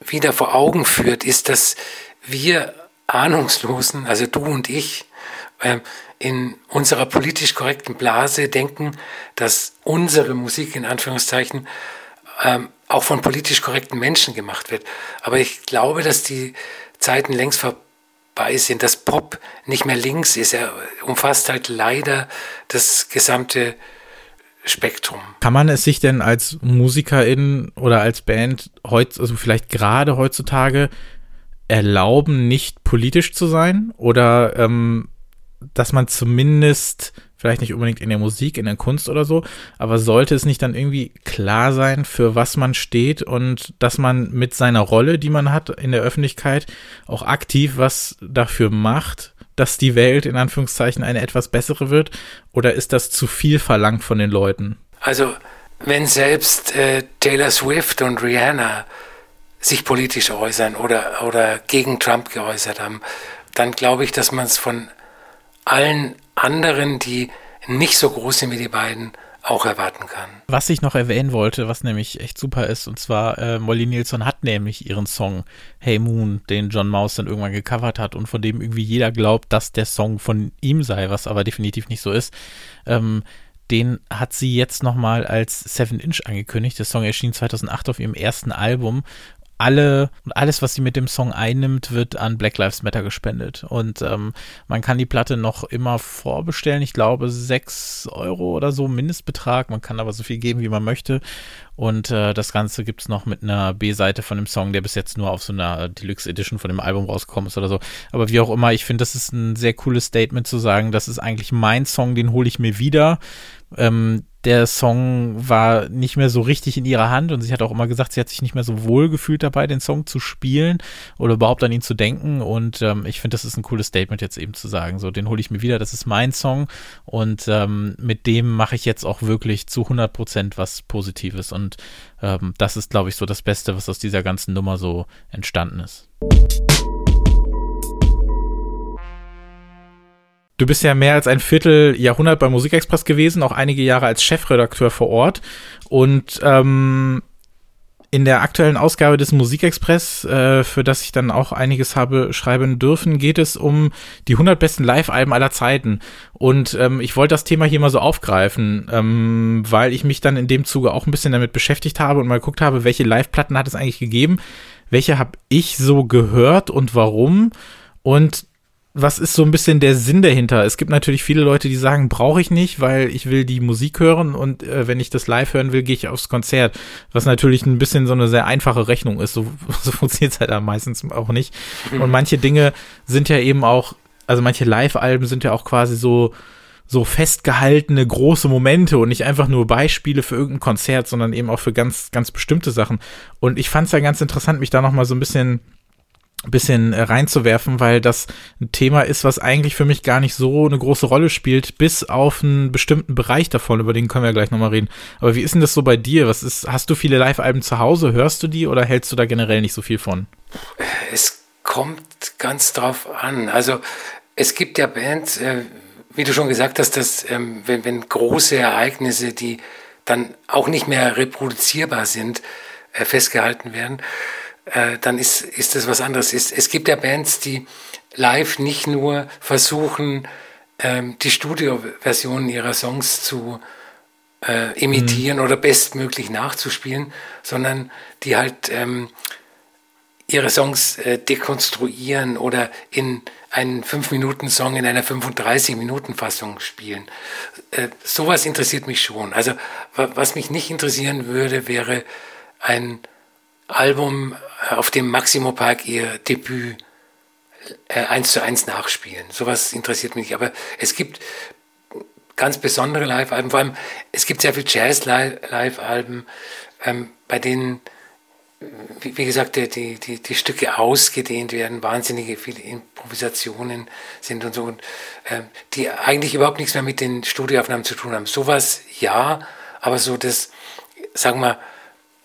wieder vor Augen führt, ist, dass wir Ahnungslosen, also du und ich, ähm, in unserer politisch korrekten Blase denken, dass unsere Musik in Anführungszeichen ähm, auch von politisch korrekten Menschen gemacht wird. Aber ich glaube, dass die Zeiten längst vorbei sind, dass Pop nicht mehr links ist. Er umfasst halt leider das gesamte Spektrum. Kann man es sich denn als Musikerin oder als Band heutz, also vielleicht gerade heutzutage erlauben, nicht politisch zu sein? Oder ähm, dass man zumindest, vielleicht nicht unbedingt in der Musik, in der Kunst oder so, aber sollte es nicht dann irgendwie klar sein, für was man steht und dass man mit seiner Rolle, die man hat in der Öffentlichkeit, auch aktiv was dafür macht, dass die Welt in Anführungszeichen eine etwas bessere wird? Oder ist das zu viel verlangt von den Leuten? Also, wenn selbst äh, Taylor Swift und Rihanna sich politisch äußern oder, oder gegen Trump geäußert haben, dann glaube ich, dass man es von allen anderen, die nicht so groß sind wie die beiden, auch erwarten kann. Was ich noch erwähnen wollte, was nämlich echt super ist, und zwar äh, Molly Nielsen hat nämlich ihren Song Hey Moon, den John Mouse dann irgendwann gecovert hat und von dem irgendwie jeder glaubt, dass der Song von ihm sei, was aber definitiv nicht so ist. Ähm, den hat sie jetzt nochmal als Seven Inch angekündigt. Der Song erschien 2008 auf ihrem ersten Album alle und alles, was sie mit dem Song einnimmt, wird an Black Lives Matter gespendet. Und ähm, man kann die Platte noch immer vorbestellen. Ich glaube, 6 Euro oder so Mindestbetrag. Man kann aber so viel geben, wie man möchte. Und äh, das Ganze gibt es noch mit einer B-Seite von dem Song, der bis jetzt nur auf so einer Deluxe Edition von dem Album rausgekommen ist oder so. Aber wie auch immer, ich finde, das ist ein sehr cooles Statement zu sagen, das ist eigentlich mein Song, den hole ich mir wieder. Ähm, der Song war nicht mehr so richtig in ihrer Hand und sie hat auch immer gesagt, sie hat sich nicht mehr so wohl gefühlt dabei, den Song zu spielen oder überhaupt an ihn zu denken. Und ähm, ich finde, das ist ein cooles Statement jetzt eben zu sagen. So, den hole ich mir wieder, das ist mein Song und ähm, mit dem mache ich jetzt auch wirklich zu 100 Prozent was Positives. Und ähm, das ist, glaube ich, so das Beste, was aus dieser ganzen Nummer so entstanden ist. Du bist ja mehr als ein Vierteljahrhundert bei Musikexpress gewesen, auch einige Jahre als Chefredakteur vor Ort. Und ähm, in der aktuellen Ausgabe des Musikexpress, äh, für das ich dann auch einiges habe schreiben dürfen, geht es um die 100 besten Live-Alben aller Zeiten. Und ähm, ich wollte das Thema hier mal so aufgreifen, ähm, weil ich mich dann in dem Zuge auch ein bisschen damit beschäftigt habe und mal geguckt habe, welche Live-Platten hat es eigentlich gegeben, welche habe ich so gehört und warum. Und was ist so ein bisschen der Sinn dahinter? Es gibt natürlich viele Leute, die sagen, brauche ich nicht, weil ich will die Musik hören und äh, wenn ich das live hören will, gehe ich aufs Konzert. Was natürlich ein bisschen so eine sehr einfache Rechnung ist. So, so funktioniert es halt dann meistens auch nicht. Und manche Dinge sind ja eben auch, also manche Live-Alben sind ja auch quasi so, so festgehaltene große Momente und nicht einfach nur Beispiele für irgendein Konzert, sondern eben auch für ganz, ganz bestimmte Sachen. Und ich fand es ja ganz interessant, mich da nochmal so ein bisschen bisschen äh, reinzuwerfen, weil das ein Thema ist, was eigentlich für mich gar nicht so eine große Rolle spielt, bis auf einen bestimmten Bereich davon, über den können wir gleich nochmal reden. Aber wie ist denn das so bei dir? Was ist, hast du viele Live-Alben zu Hause? Hörst du die oder hältst du da generell nicht so viel von? Es kommt ganz drauf an. Also es gibt ja Bands, äh, wie du schon gesagt hast, dass ähm, wenn, wenn große Ereignisse, die dann auch nicht mehr reproduzierbar sind, äh, festgehalten werden, äh, dann ist, ist das was anderes. Es, es gibt ja Bands, die live nicht nur versuchen, ähm, die Studioversionen ihrer Songs zu äh, imitieren mhm. oder bestmöglich nachzuspielen, sondern die halt ähm, ihre Songs äh, dekonstruieren oder in einen 5-Minuten-Song in einer 35-Minuten-Fassung spielen. Äh, sowas interessiert mich schon. Also was mich nicht interessieren würde, wäre ein Album, äh, auf dem Maximo Park ihr Debüt äh, eins zu eins nachspielen. Sowas interessiert mich nicht. Aber es gibt ganz besondere Live-Alben. Vor allem, es gibt sehr viel Jazz-Live-Alben, ähm, bei denen, wie, wie gesagt, die, die, die, Stücke ausgedehnt werden, wahnsinnige viele Improvisationen sind und so, und, äh, die eigentlich überhaupt nichts mehr mit den Studioaufnahmen zu tun haben. Sowas ja, aber so das, sagen wir,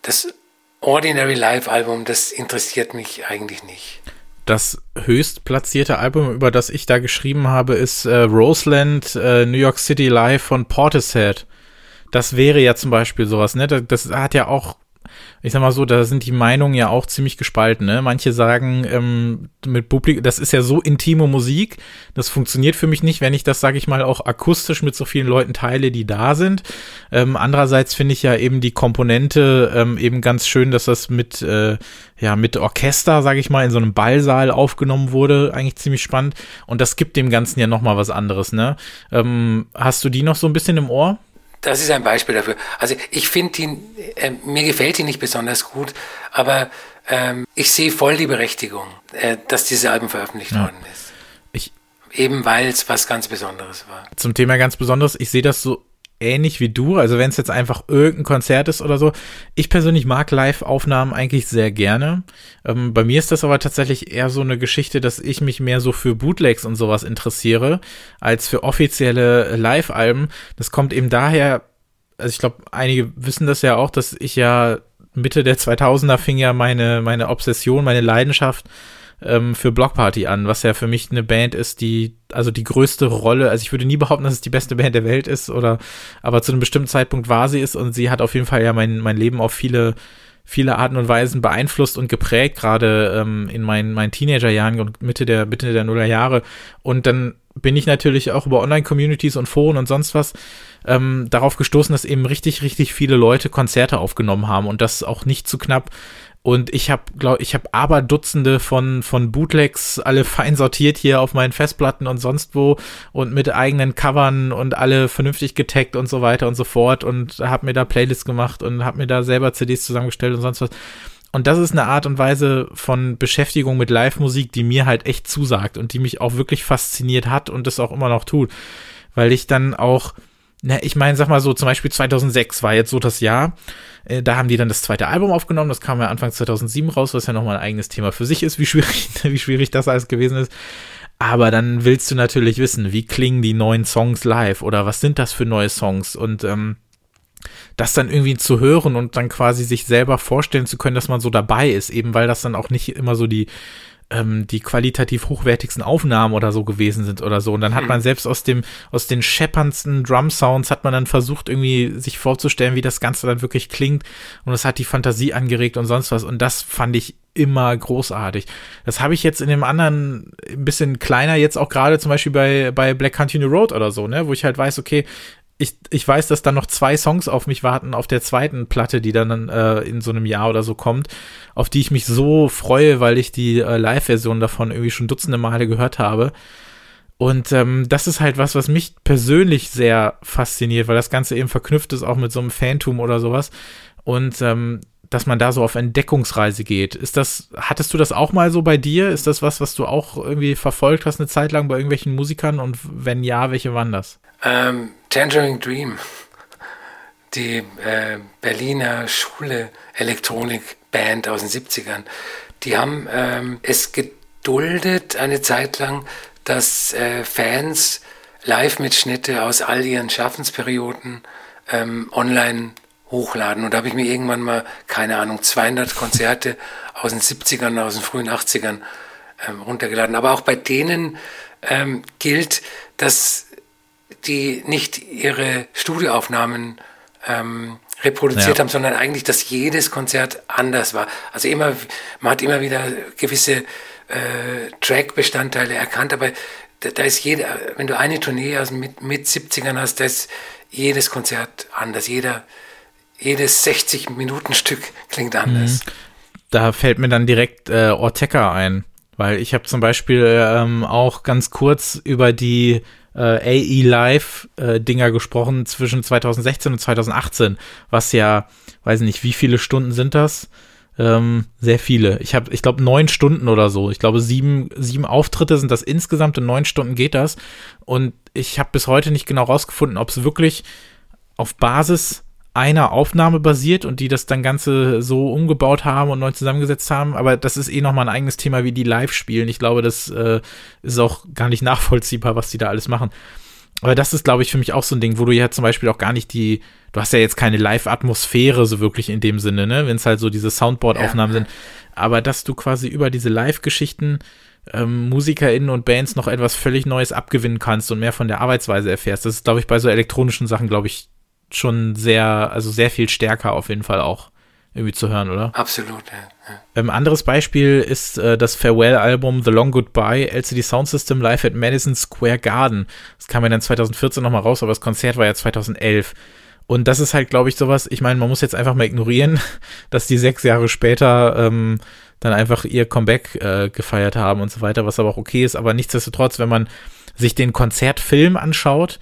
das Ordinary Life Album, das interessiert mich eigentlich nicht. Das höchst platzierte Album, über das ich da geschrieben habe, ist äh, Roseland äh, New York City Live von Portishead. Das wäre ja zum Beispiel sowas, ne? Das, das hat ja auch ich sag mal so, da sind die Meinungen ja auch ziemlich gespalten. Ne? Manche sagen, ähm, mit Publikum, das ist ja so intime Musik, das funktioniert für mich nicht, wenn ich das, sage ich mal, auch akustisch mit so vielen Leuten teile, die da sind. Ähm, andererseits finde ich ja eben die Komponente ähm, eben ganz schön, dass das mit, äh, ja, mit Orchester, sage ich mal, in so einem Ballsaal aufgenommen wurde. Eigentlich ziemlich spannend. Und das gibt dem Ganzen ja nochmal was anderes. Ne? Ähm, hast du die noch so ein bisschen im Ohr? Das ist ein Beispiel dafür. Also ich finde ihn, äh, mir gefällt ihn nicht besonders gut, aber ähm, ich sehe voll die Berechtigung, äh, dass diese Album veröffentlicht ja. worden ist. Ich, Eben weil es was ganz Besonderes war. Zum Thema ganz Besonderes, ich sehe das so ähnlich wie du. Also wenn es jetzt einfach irgendein Konzert ist oder so. Ich persönlich mag Live-Aufnahmen eigentlich sehr gerne. Ähm, bei mir ist das aber tatsächlich eher so eine Geschichte, dass ich mich mehr so für Bootlegs und sowas interessiere, als für offizielle Live-Alben. Das kommt eben daher, also ich glaube, einige wissen das ja auch, dass ich ja Mitte der 2000er fing ja meine, meine Obsession, meine Leidenschaft ähm, für Blockparty an, was ja für mich eine Band ist, die, also die größte Rolle, also ich würde nie behaupten, dass es die beste Band der Welt ist, oder, aber zu einem bestimmten Zeitpunkt war sie es und sie hat auf jeden Fall ja mein, mein Leben auf viele, viele Arten und Weisen beeinflusst und geprägt, gerade ähm, in meinen, meinen Teenagerjahren und Mitte der, Mitte der Nullerjahre. Und dann bin ich natürlich auch über Online-Communities und Foren und sonst was ähm, darauf gestoßen, dass eben richtig, richtig viele Leute Konzerte aufgenommen haben und das auch nicht zu knapp. Und ich habe, glaube ich, habe aber Dutzende von, von Bootlegs, alle fein sortiert hier auf meinen Festplatten und sonst wo und mit eigenen Covern und alle vernünftig getaggt und so weiter und so fort und habe mir da Playlists gemacht und habe mir da selber CDs zusammengestellt und sonst was. Und das ist eine Art und Weise von Beschäftigung mit Live-Musik, die mir halt echt zusagt und die mich auch wirklich fasziniert hat und das auch immer noch tut. Weil ich dann auch, na, ich meine, sag mal so, zum Beispiel 2006 war jetzt so das Jahr, äh, da haben die dann das zweite Album aufgenommen, das kam ja Anfang 2007 raus, was ja nochmal ein eigenes Thema für sich ist, wie schwierig, wie schwierig das alles gewesen ist. Aber dann willst du natürlich wissen, wie klingen die neuen Songs live oder was sind das für neue Songs und ähm, das dann irgendwie zu hören und dann quasi sich selber vorstellen zu können, dass man so dabei ist, eben weil das dann auch nicht immer so die ähm, die qualitativ hochwertigsten Aufnahmen oder so gewesen sind oder so. Und dann hat hm. man selbst aus dem, aus den schepperndsten Drum-Sounds hat man dann versucht, irgendwie sich vorzustellen, wie das Ganze dann wirklich klingt. Und es hat die Fantasie angeregt und sonst was. Und das fand ich immer großartig. Das habe ich jetzt in dem anderen ein bisschen kleiner, jetzt auch gerade zum Beispiel bei, bei Black Country New Road oder so, ne, wo ich halt weiß, okay, ich, ich weiß, dass da noch zwei Songs auf mich warten auf der zweiten Platte, die dann äh, in so einem Jahr oder so kommt, auf die ich mich so freue, weil ich die äh, Live-Version davon irgendwie schon dutzende Male gehört habe. Und ähm, das ist halt was, was mich persönlich sehr fasziniert, weil das Ganze eben verknüpft ist auch mit so einem Phantom oder sowas. Und ähm, dass man da so auf Entdeckungsreise geht. Ist das, hattest du das auch mal so bei dir? Ist das was, was du auch irgendwie verfolgt hast eine Zeit lang bei irgendwelchen Musikern? Und wenn ja, welche waren das? Ähm, Tangerine Dream, die äh, Berliner Schule Elektronikband aus den 70ern, die haben ähm, es geduldet eine Zeit lang, dass äh, Fans Live-Mitschnitte aus all ihren Schaffensperioden ähm, online hochladen. Und da habe ich mir irgendwann mal, keine Ahnung, 200 Konzerte aus den 70ern, aus den frühen 80ern ähm, runtergeladen. Aber auch bei denen ähm, gilt, dass die nicht ihre Studioaufnahmen ähm, reproduziert ja. haben, sondern eigentlich, dass jedes Konzert anders war. Also immer, man hat immer wieder gewisse äh, Track-Bestandteile erkannt, aber da, da, ist jeder, wenn du eine Tournee aus mit, mit 70ern hast, da ist jedes Konzert anders, jeder, jedes 60-Minuten-Stück klingt anders. Mhm. Da fällt mir dann direkt äh, Ortega ein, weil ich habe zum Beispiel ähm, auch ganz kurz über die äh, AE Live äh, gesprochen zwischen 2016 und 2018, was ja, weiß nicht, wie viele Stunden sind das? Ähm, sehr viele. Ich habe, ich glaube, neun Stunden oder so. Ich glaube, sieben, sieben Auftritte sind das insgesamt. In neun Stunden geht das. Und ich habe bis heute nicht genau rausgefunden, ob es wirklich auf Basis einer Aufnahme basiert und die das dann Ganze so umgebaut haben und neu zusammengesetzt haben. Aber das ist eh nochmal ein eigenes Thema, wie die live spielen. Ich glaube, das äh, ist auch gar nicht nachvollziehbar, was die da alles machen. aber das ist, glaube ich, für mich auch so ein Ding, wo du ja zum Beispiel auch gar nicht die, du hast ja jetzt keine Live-Atmosphäre so wirklich in dem Sinne, ne, wenn es halt so diese Soundboard-Aufnahmen ja. sind, aber dass du quasi über diese Live-Geschichten ähm, MusikerInnen und Bands noch etwas völlig Neues abgewinnen kannst und mehr von der Arbeitsweise erfährst. Das ist, glaube ich, bei so elektronischen Sachen, glaube ich, schon sehr, also sehr viel stärker auf jeden Fall auch irgendwie zu hören, oder? Absolut, ja. ja. Ähm, anderes Beispiel ist äh, das Farewell-Album The Long Goodbye LCD Sound System Live at Madison Square Garden. Das kam ja dann 2014 nochmal raus, aber das Konzert war ja 2011. Und das ist halt, glaube ich, sowas, ich meine, man muss jetzt einfach mal ignorieren, dass die sechs Jahre später ähm, dann einfach ihr Comeback äh, gefeiert haben und so weiter, was aber auch okay ist. Aber nichtsdestotrotz, wenn man sich den Konzertfilm anschaut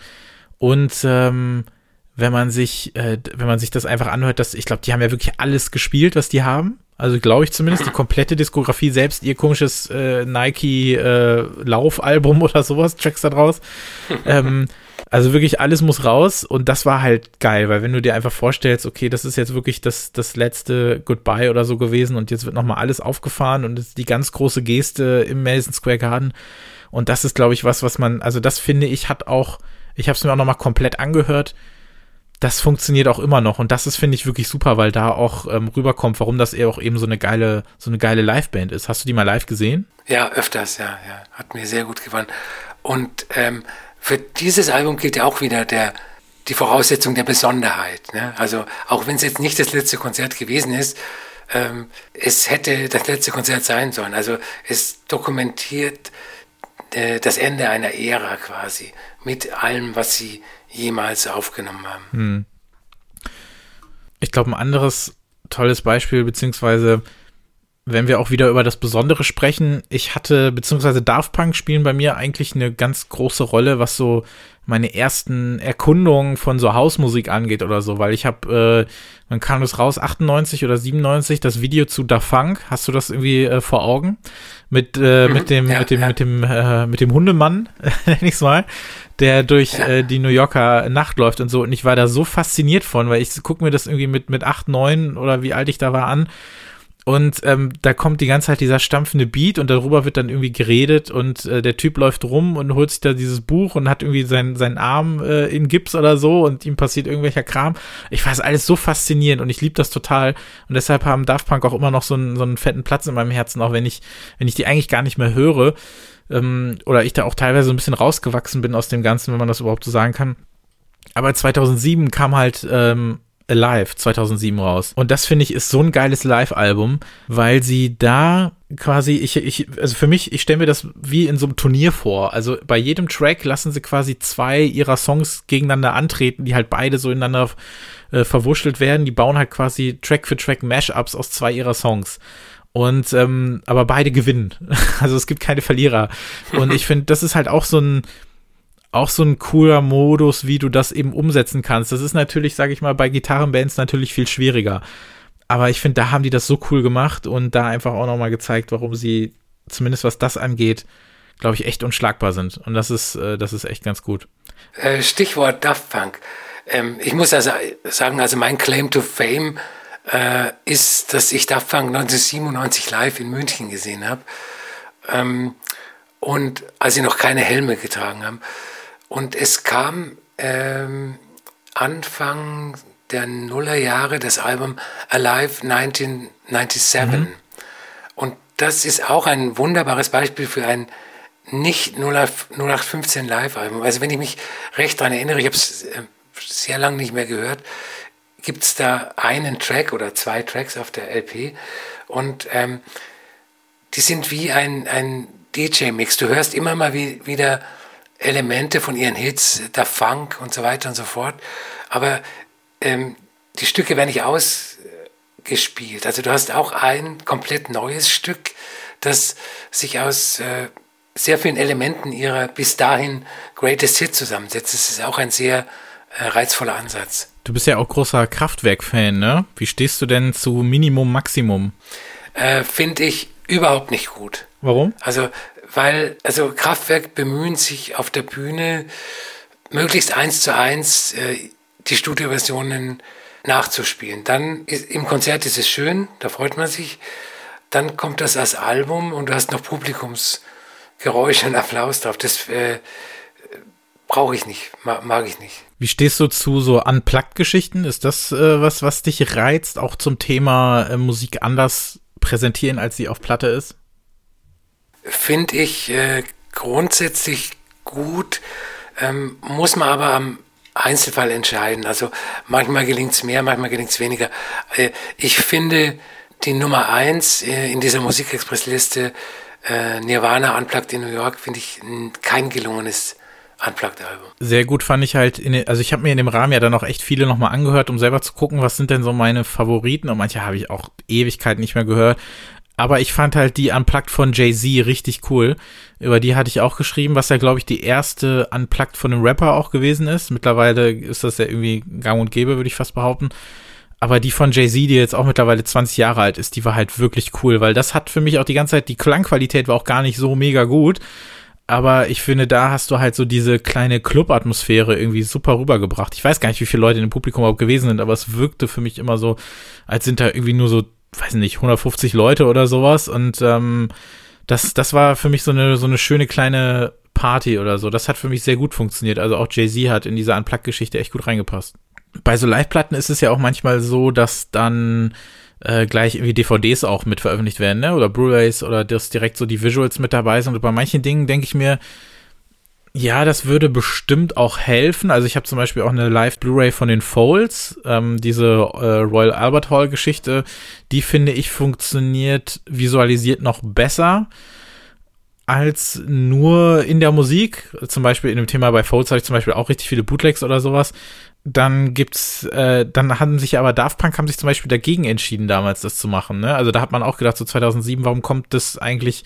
und ähm, wenn man sich, äh, wenn man sich das einfach anhört, dass ich glaube, die haben ja wirklich alles gespielt, was die haben. Also glaube ich zumindest die komplette Diskografie, selbst ihr komisches äh, Nike äh, Laufalbum oder sowas, Tracks da draus. ähm, also wirklich alles muss raus und das war halt geil, weil wenn du dir einfach vorstellst, okay, das ist jetzt wirklich das, das letzte Goodbye oder so gewesen und jetzt wird nochmal alles aufgefahren und ist die ganz große Geste im Madison Square Garden und das ist, glaube ich, was, was man, also das finde ich, hat auch, ich habe es mir auch nochmal komplett angehört, das funktioniert auch immer noch und das ist finde ich wirklich super, weil da auch ähm, rüberkommt, warum das eher auch eben so eine geile so eine geile Liveband ist. Hast du die mal live gesehen? Ja, öfters, ja, ja, hat mir sehr gut gefallen. Und ähm, für dieses Album gilt ja auch wieder der die Voraussetzung der Besonderheit. Ne? Also auch wenn es jetzt nicht das letzte Konzert gewesen ist, ähm, es hätte das letzte Konzert sein sollen. Also es dokumentiert äh, das Ende einer Ära quasi mit allem, was sie jemals aufgenommen haben. Hm. Ich glaube, ein anderes tolles Beispiel, beziehungsweise wenn wir auch wieder über das Besondere sprechen, ich hatte, beziehungsweise Daft Punk spielen bei mir eigentlich eine ganz große Rolle, was so meine ersten Erkundungen von so Hausmusik angeht oder so, weil ich habe, äh, man kam das raus, 98 oder 97, das Video zu Da Funk, hast du das irgendwie äh, vor Augen? Mit, äh, mhm, mit dem, ja, mit dem, ja. mit dem, äh, mit dem Hundemann, nenn ich's mal, der durch ja. äh, die New Yorker Nacht läuft und so. Und ich war da so fasziniert von, weil ich gucke mir das irgendwie mit, mit acht, neun oder wie alt ich da war an und ähm, da kommt die ganze Zeit dieser stampfende Beat und darüber wird dann irgendwie geredet und äh, der Typ läuft rum und holt sich da dieses Buch und hat irgendwie seinen, seinen Arm äh, in Gips oder so und ihm passiert irgendwelcher Kram. Ich es alles so faszinierend und ich liebe das total. Und deshalb haben Daft Punk auch immer noch so einen, so einen fetten Platz in meinem Herzen, auch wenn ich, wenn ich die eigentlich gar nicht mehr höre. Ähm, oder ich da auch teilweise ein bisschen rausgewachsen bin aus dem Ganzen, wenn man das überhaupt so sagen kann. Aber 2007 kam halt ähm, Alive 2007 raus. Und das finde ich ist so ein geiles Live-Album, weil sie da quasi, ich, ich, also für mich, ich stelle mir das wie in so einem Turnier vor. Also bei jedem Track lassen sie quasi zwei ihrer Songs gegeneinander antreten, die halt beide so ineinander äh, verwurschtelt werden. Die bauen halt quasi Track für Track Mashups aus zwei ihrer Songs. Und ähm, aber beide gewinnen. Also es gibt keine Verlierer. Und ich finde, das ist halt auch so ein, auch so ein cooler Modus, wie du das eben umsetzen kannst. Das ist natürlich, sage ich mal, bei Gitarrenbands natürlich viel schwieriger. Aber ich finde, da haben die das so cool gemacht und da einfach auch nochmal gezeigt, warum sie, zumindest was das angeht, glaube ich, echt unschlagbar sind. Und das ist, äh, das ist echt ganz gut. Äh, Stichwort Daft Punk. Ähm, ich muss also sagen, also mein Claim to Fame äh, ist, dass ich Daft Punk 1997 live in München gesehen habe. Ähm, und als sie noch keine Helme getragen haben. Und es kam ähm, Anfang der Nullerjahre das Album Alive 1997. Mhm. Und das ist auch ein wunderbares Beispiel für ein nicht 0815 Live-Album. Also wenn ich mich recht daran erinnere, ich habe es äh, sehr lange nicht mehr gehört, gibt es da einen Track oder zwei Tracks auf der LP und ähm, die sind wie ein, ein DJ-Mix. Du hörst immer mal wie, wieder Elemente von ihren Hits, der Funk und so weiter und so fort. Aber ähm, die Stücke werden nicht ausgespielt. Also du hast auch ein komplett neues Stück, das sich aus äh, sehr vielen Elementen ihrer bis dahin Greatest Hit zusammensetzt. Das ist auch ein sehr äh, reizvoller Ansatz. Du bist ja auch großer Kraftwerk-Fan, ne? Wie stehst du denn zu Minimum Maximum? Äh, Finde ich überhaupt nicht gut. Warum? Also weil also Kraftwerk bemühen sich auf der Bühne möglichst eins zu eins äh, die Studioversionen nachzuspielen. Dann ist, im Konzert ist es schön, da freut man sich. Dann kommt das als Album und du hast noch Publikumsgeräusche und Applaus drauf. Das äh, brauche ich nicht, mag, mag, ich nicht. Wie stehst du zu so Unplugged-Geschichten? Ist das äh, was, was dich reizt, auch zum Thema äh, Musik anders präsentieren, als sie auf Platte ist? Finde ich äh, grundsätzlich gut, ähm, muss man aber am Einzelfall entscheiden. Also manchmal gelingt es mehr, manchmal gelingt es weniger. Äh, ich finde die Nummer eins äh, in dieser Musikexpress-Liste äh, Nirvana Unplugged in New York finde ich kein gelungenes Unplugged-Album. Sehr gut fand ich halt, in, also ich habe mir in dem Rahmen ja dann auch echt viele nochmal angehört, um selber zu gucken, was sind denn so meine Favoriten und manche habe ich auch Ewigkeit nicht mehr gehört. Aber ich fand halt die Unplugged von Jay-Z richtig cool. Über die hatte ich auch geschrieben, was ja, glaube ich, die erste Unplugged von einem Rapper auch gewesen ist. Mittlerweile ist das ja irgendwie gang und gäbe, würde ich fast behaupten. Aber die von Jay-Z, die jetzt auch mittlerweile 20 Jahre alt ist, die war halt wirklich cool, weil das hat für mich auch die ganze Zeit, die Klangqualität war auch gar nicht so mega gut. Aber ich finde, da hast du halt so diese kleine Club-Atmosphäre irgendwie super rübergebracht. Ich weiß gar nicht, wie viele Leute in dem Publikum überhaupt gewesen sind, aber es wirkte für mich immer so, als sind da irgendwie nur so, weiß nicht, 150 Leute oder sowas. Und ähm, das, das war für mich so eine, so eine schöne kleine Party oder so. Das hat für mich sehr gut funktioniert. Also auch Jay-Z hat in diese Unplugged-Geschichte echt gut reingepasst bei so Live-Platten ist es ja auch manchmal so, dass dann äh, gleich irgendwie DVDs auch mit veröffentlicht werden, ne? Oder Blu-rays oder dass direkt so die Visuals mit dabei sind. Und bei manchen Dingen denke ich mir, ja, das würde bestimmt auch helfen. Also ich habe zum Beispiel auch eine Live-Blu-ray von den Folds, ähm, diese äh, Royal Albert Hall-Geschichte, die finde ich funktioniert visualisiert noch besser als nur in der Musik. Zum Beispiel in dem Thema bei Folds habe ich zum Beispiel auch richtig viele Bootlegs oder sowas dann gibt's, äh, dann haben sich aber Daft Punk haben sich zum Beispiel dagegen entschieden, damals das zu machen. Ne? Also da hat man auch gedacht, so 2007, warum kommt das eigentlich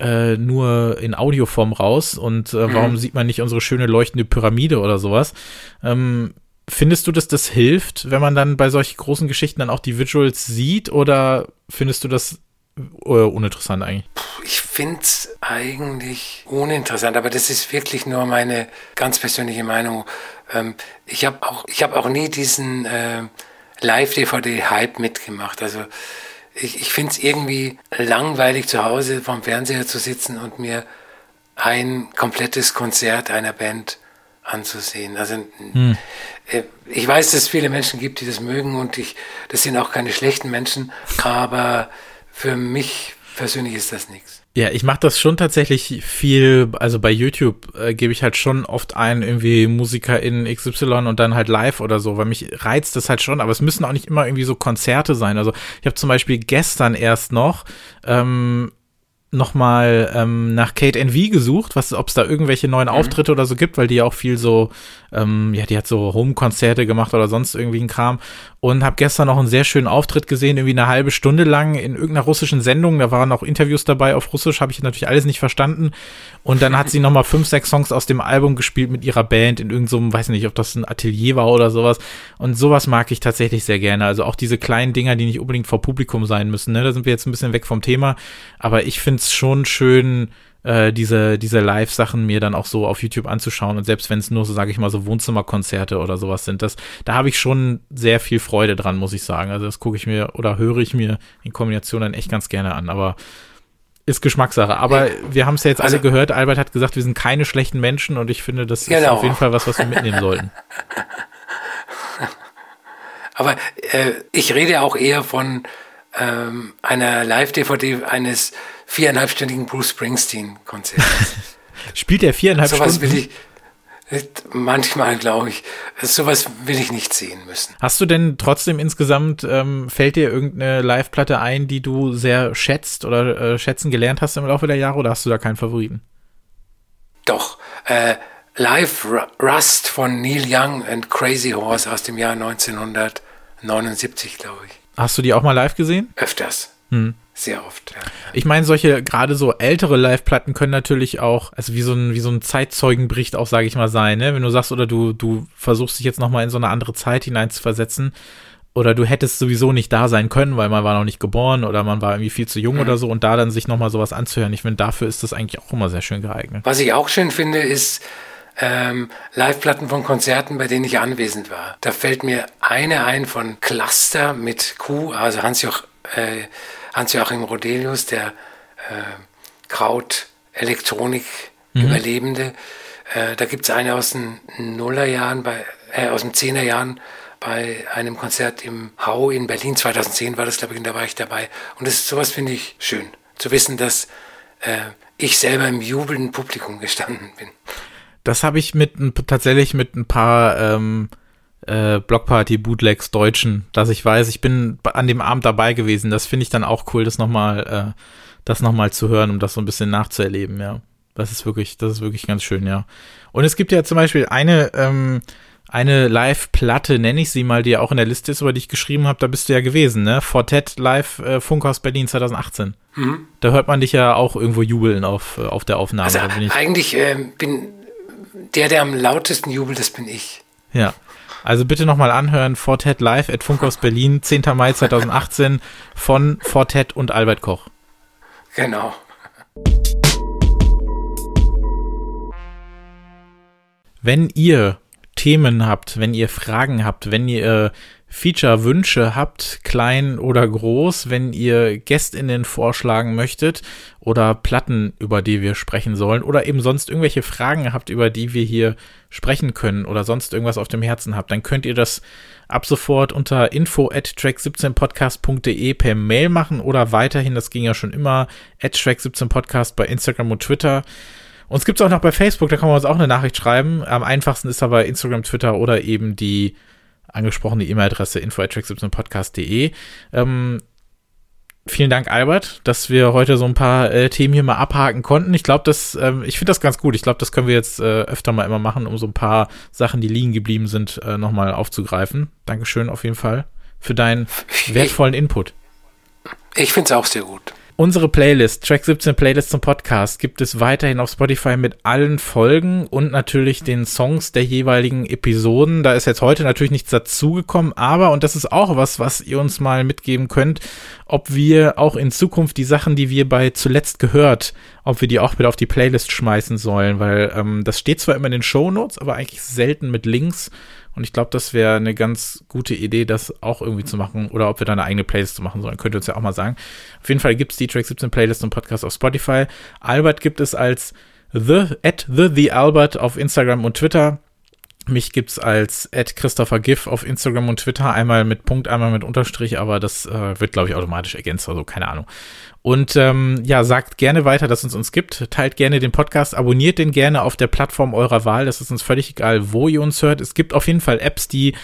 äh, nur in Audioform raus und äh, warum mhm. sieht man nicht unsere schöne leuchtende Pyramide oder sowas? Ähm, findest du, dass das hilft, wenn man dann bei solchen großen Geschichten dann auch die Visuals sieht oder findest du das äh, uninteressant eigentlich? Ich finde es eigentlich uninteressant, aber das ist wirklich nur meine ganz persönliche Meinung. Ähm, ich habe auch, hab auch nie diesen äh, Live-DVD-Hype mitgemacht. Also ich, ich finde es irgendwie langweilig, zu Hause vom Fernseher zu sitzen und mir ein komplettes Konzert einer Band anzusehen. Also hm. äh, ich weiß, dass es viele Menschen gibt, die das mögen und ich, das sind auch keine schlechten Menschen, aber für mich persönlich ist das nichts. Ja, ich mache das schon tatsächlich viel, also bei YouTube äh, gebe ich halt schon oft ein, irgendwie Musiker in XY und dann halt live oder so, weil mich reizt das halt schon, aber es müssen auch nicht immer irgendwie so Konzerte sein. Also ich habe zum Beispiel gestern erst noch ähm, nochmal ähm, nach Kate NV gesucht, was, ob es da irgendwelche neuen mhm. Auftritte oder so gibt, weil die ja auch viel so, ähm, ja, die hat so Home-Konzerte gemacht oder sonst irgendwie ein Kram. Und habe gestern noch einen sehr schönen Auftritt gesehen, irgendwie eine halbe Stunde lang in irgendeiner russischen Sendung. Da waren auch Interviews dabei auf Russisch, habe ich natürlich alles nicht verstanden. Und dann hat sie nochmal fünf, sechs Songs aus dem Album gespielt mit ihrer Band in irgendeinem, so weiß nicht, ob das ein Atelier war oder sowas. Und sowas mag ich tatsächlich sehr gerne. Also auch diese kleinen Dinger, die nicht unbedingt vor Publikum sein müssen. Ne? Da sind wir jetzt ein bisschen weg vom Thema. Aber ich finde es schon schön, äh, diese, diese Live-Sachen mir dann auch so auf YouTube anzuschauen. Und selbst wenn es nur so, sage ich mal, so Wohnzimmerkonzerte oder sowas sind, das, da habe ich schon sehr viel Freude dran, muss ich sagen. Also das gucke ich mir oder höre ich mir in Kombination dann echt ganz gerne an. Aber ist Geschmackssache. Aber wir haben es ja jetzt also, alle gehört. Albert hat gesagt, wir sind keine schlechten Menschen und ich finde, das genau. ist auf jeden Fall was, was wir mitnehmen sollten. Aber äh, ich rede auch eher von ähm, einer Live-DVD eines viereinhalbstündigen Bruce Springsteen-Konzerts. Spielt er viereinhalb so Stunden? Will ich, Manchmal glaube ich, sowas will ich nicht sehen müssen. Hast du denn trotzdem insgesamt, ähm, fällt dir irgendeine Live-Platte ein, die du sehr schätzt oder äh, schätzen gelernt hast im Laufe der Jahre oder hast du da keinen Favoriten? Doch, äh, Live Rust von Neil Young and Crazy Horse aus dem Jahr 1979, glaube ich. Hast du die auch mal live gesehen? Öfters. Hm. Sehr oft, ja. Ich meine, solche gerade so ältere Live-Platten können natürlich auch, also wie so ein, wie so ein Zeitzeugenbericht auch, sage ich mal, sein, ne? Wenn du sagst, oder du, du versuchst dich jetzt nochmal in so eine andere Zeit hineinzuversetzen, oder du hättest sowieso nicht da sein können, weil man war noch nicht geboren oder man war irgendwie viel zu jung mhm. oder so und da dann sich nochmal sowas anzuhören. Ich finde, dafür ist das eigentlich auch immer sehr schön geeignet. Was ich auch schön finde, ist ähm, Live-Platten von Konzerten, bei denen ich anwesend war. Da fällt mir eine ein von Cluster mit Q, also äh, Hans-Joachim Rodelius, der äh, Kraut-Elektronik-Überlebende. Mhm. Äh, da gibt es eine aus den Nullerjahren, bei, äh, aus den Zehnerjahren bei einem Konzert im Hau in Berlin 2010 war das, glaube ich, und da war ich dabei. Und das ist sowas finde ich schön, zu wissen, dass äh, ich selber im jubelnden Publikum gestanden bin. Das habe ich mit tatsächlich mit ein paar ähm, äh, Blockparty-Bootlegs Deutschen, dass ich weiß, ich bin an dem Abend dabei gewesen. Das finde ich dann auch cool, das nochmal, äh, das nochmal zu hören, um das so ein bisschen nachzuerleben, ja. Das ist wirklich, das ist wirklich ganz schön, ja. Und es gibt ja zum Beispiel eine, ähm, eine Live-Platte, nenne ich sie mal, die ja auch in der Liste ist, über die ich geschrieben habe, da bist du ja gewesen, ne? Fortet Live äh, Funkhaus Berlin 2018. Mhm. Da hört man dich ja auch irgendwo jubeln auf, äh, auf der Aufnahme. Also eigentlich äh, bin der, der am lautesten jubelt, das bin ich. Ja. Also bitte nochmal anhören, Fortet Live at Funkhaus Berlin, 10. Mai 2018 von Fortet und Albert Koch. Genau. Wenn ihr Themen habt, wenn ihr Fragen habt, wenn ihr Feature-Wünsche habt, klein oder groß, wenn ihr GästInnen vorschlagen möchtet oder Platten, über die wir sprechen sollen oder eben sonst irgendwelche Fragen habt, über die wir hier sprechen können oder sonst irgendwas auf dem Herzen habt, dann könnt ihr das ab sofort unter info at track17podcast.de per Mail machen oder weiterhin, das ging ja schon immer, at track17podcast bei Instagram und Twitter. Uns gibt es auch noch bei Facebook, da kann man uns auch eine Nachricht schreiben. Am einfachsten ist aber Instagram, Twitter oder eben die angesprochene E-Mail-Adresse info.track17podcast.de. Ähm, vielen Dank, Albert, dass wir heute so ein paar äh, Themen hier mal abhaken konnten. Ich glaube, das, ähm, ich finde das ganz gut. Ich glaube, das können wir jetzt äh, öfter mal immer machen, um so ein paar Sachen, die liegen geblieben sind, äh, nochmal aufzugreifen. Dankeschön auf jeden Fall für deinen wertvollen Input. Ich finde es auch sehr gut. Unsere Playlist, Track 17 Playlist zum Podcast, gibt es weiterhin auf Spotify mit allen Folgen und natürlich den Songs der jeweiligen Episoden. Da ist jetzt heute natürlich nichts dazugekommen, aber, und das ist auch was, was ihr uns mal mitgeben könnt, ob wir auch in Zukunft die Sachen, die wir bei zuletzt gehört, ob wir die auch wieder auf die Playlist schmeißen sollen, weil ähm, das steht zwar immer in den Show Notes, aber eigentlich selten mit Links. Und ich glaube, das wäre eine ganz gute Idee, das auch irgendwie zu machen oder ob wir da eine eigene Playlist zu machen sollen. Könnt ihr uns ja auch mal sagen. Auf jeden Fall gibt es die Track 17 Playlist und Podcast auf Spotify. Albert gibt es als the, at the, the Albert auf Instagram und Twitter. Mich gibt's als Christopher Giff auf Instagram und Twitter, einmal mit Punkt, einmal mit Unterstrich, aber das äh, wird, glaube ich, automatisch ergänzt oder so, keine Ahnung. Und ähm, ja, sagt gerne weiter, dass es uns gibt. Teilt gerne den Podcast, abonniert den gerne auf der Plattform eurer Wahl. Das ist uns völlig egal, wo ihr uns hört. Es gibt auf jeden Fall Apps, die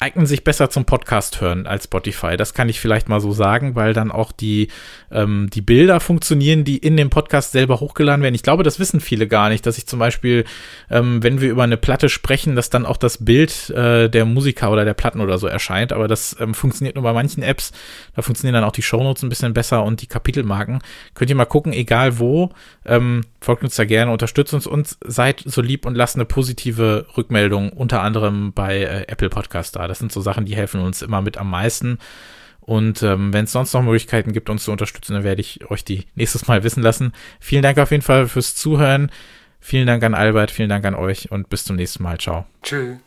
eignen sich besser zum Podcast hören als Spotify. Das kann ich vielleicht mal so sagen, weil dann auch die, ähm, die Bilder funktionieren, die in dem Podcast selber hochgeladen werden. Ich glaube, das wissen viele gar nicht, dass ich zum Beispiel, ähm, wenn wir über eine Platte sprechen, dass dann auch das Bild äh, der Musiker oder der Platten oder so erscheint. Aber das ähm, funktioniert nur bei manchen Apps. Da funktionieren dann auch die Shownotes ein bisschen besser und die Kapitelmarken. Könnt ihr mal gucken, egal wo. Ähm, folgt uns da gerne, unterstützt uns und seid so lieb und lasst eine positive Rückmeldung unter anderem bei äh, Apple Podcast da. Das sind so Sachen, die helfen uns immer mit am meisten. Und ähm, wenn es sonst noch Möglichkeiten gibt, uns zu unterstützen, dann werde ich euch die nächstes Mal wissen lassen. Vielen Dank auf jeden Fall fürs Zuhören. Vielen Dank an Albert, vielen Dank an euch und bis zum nächsten Mal. Ciao. Tschüss.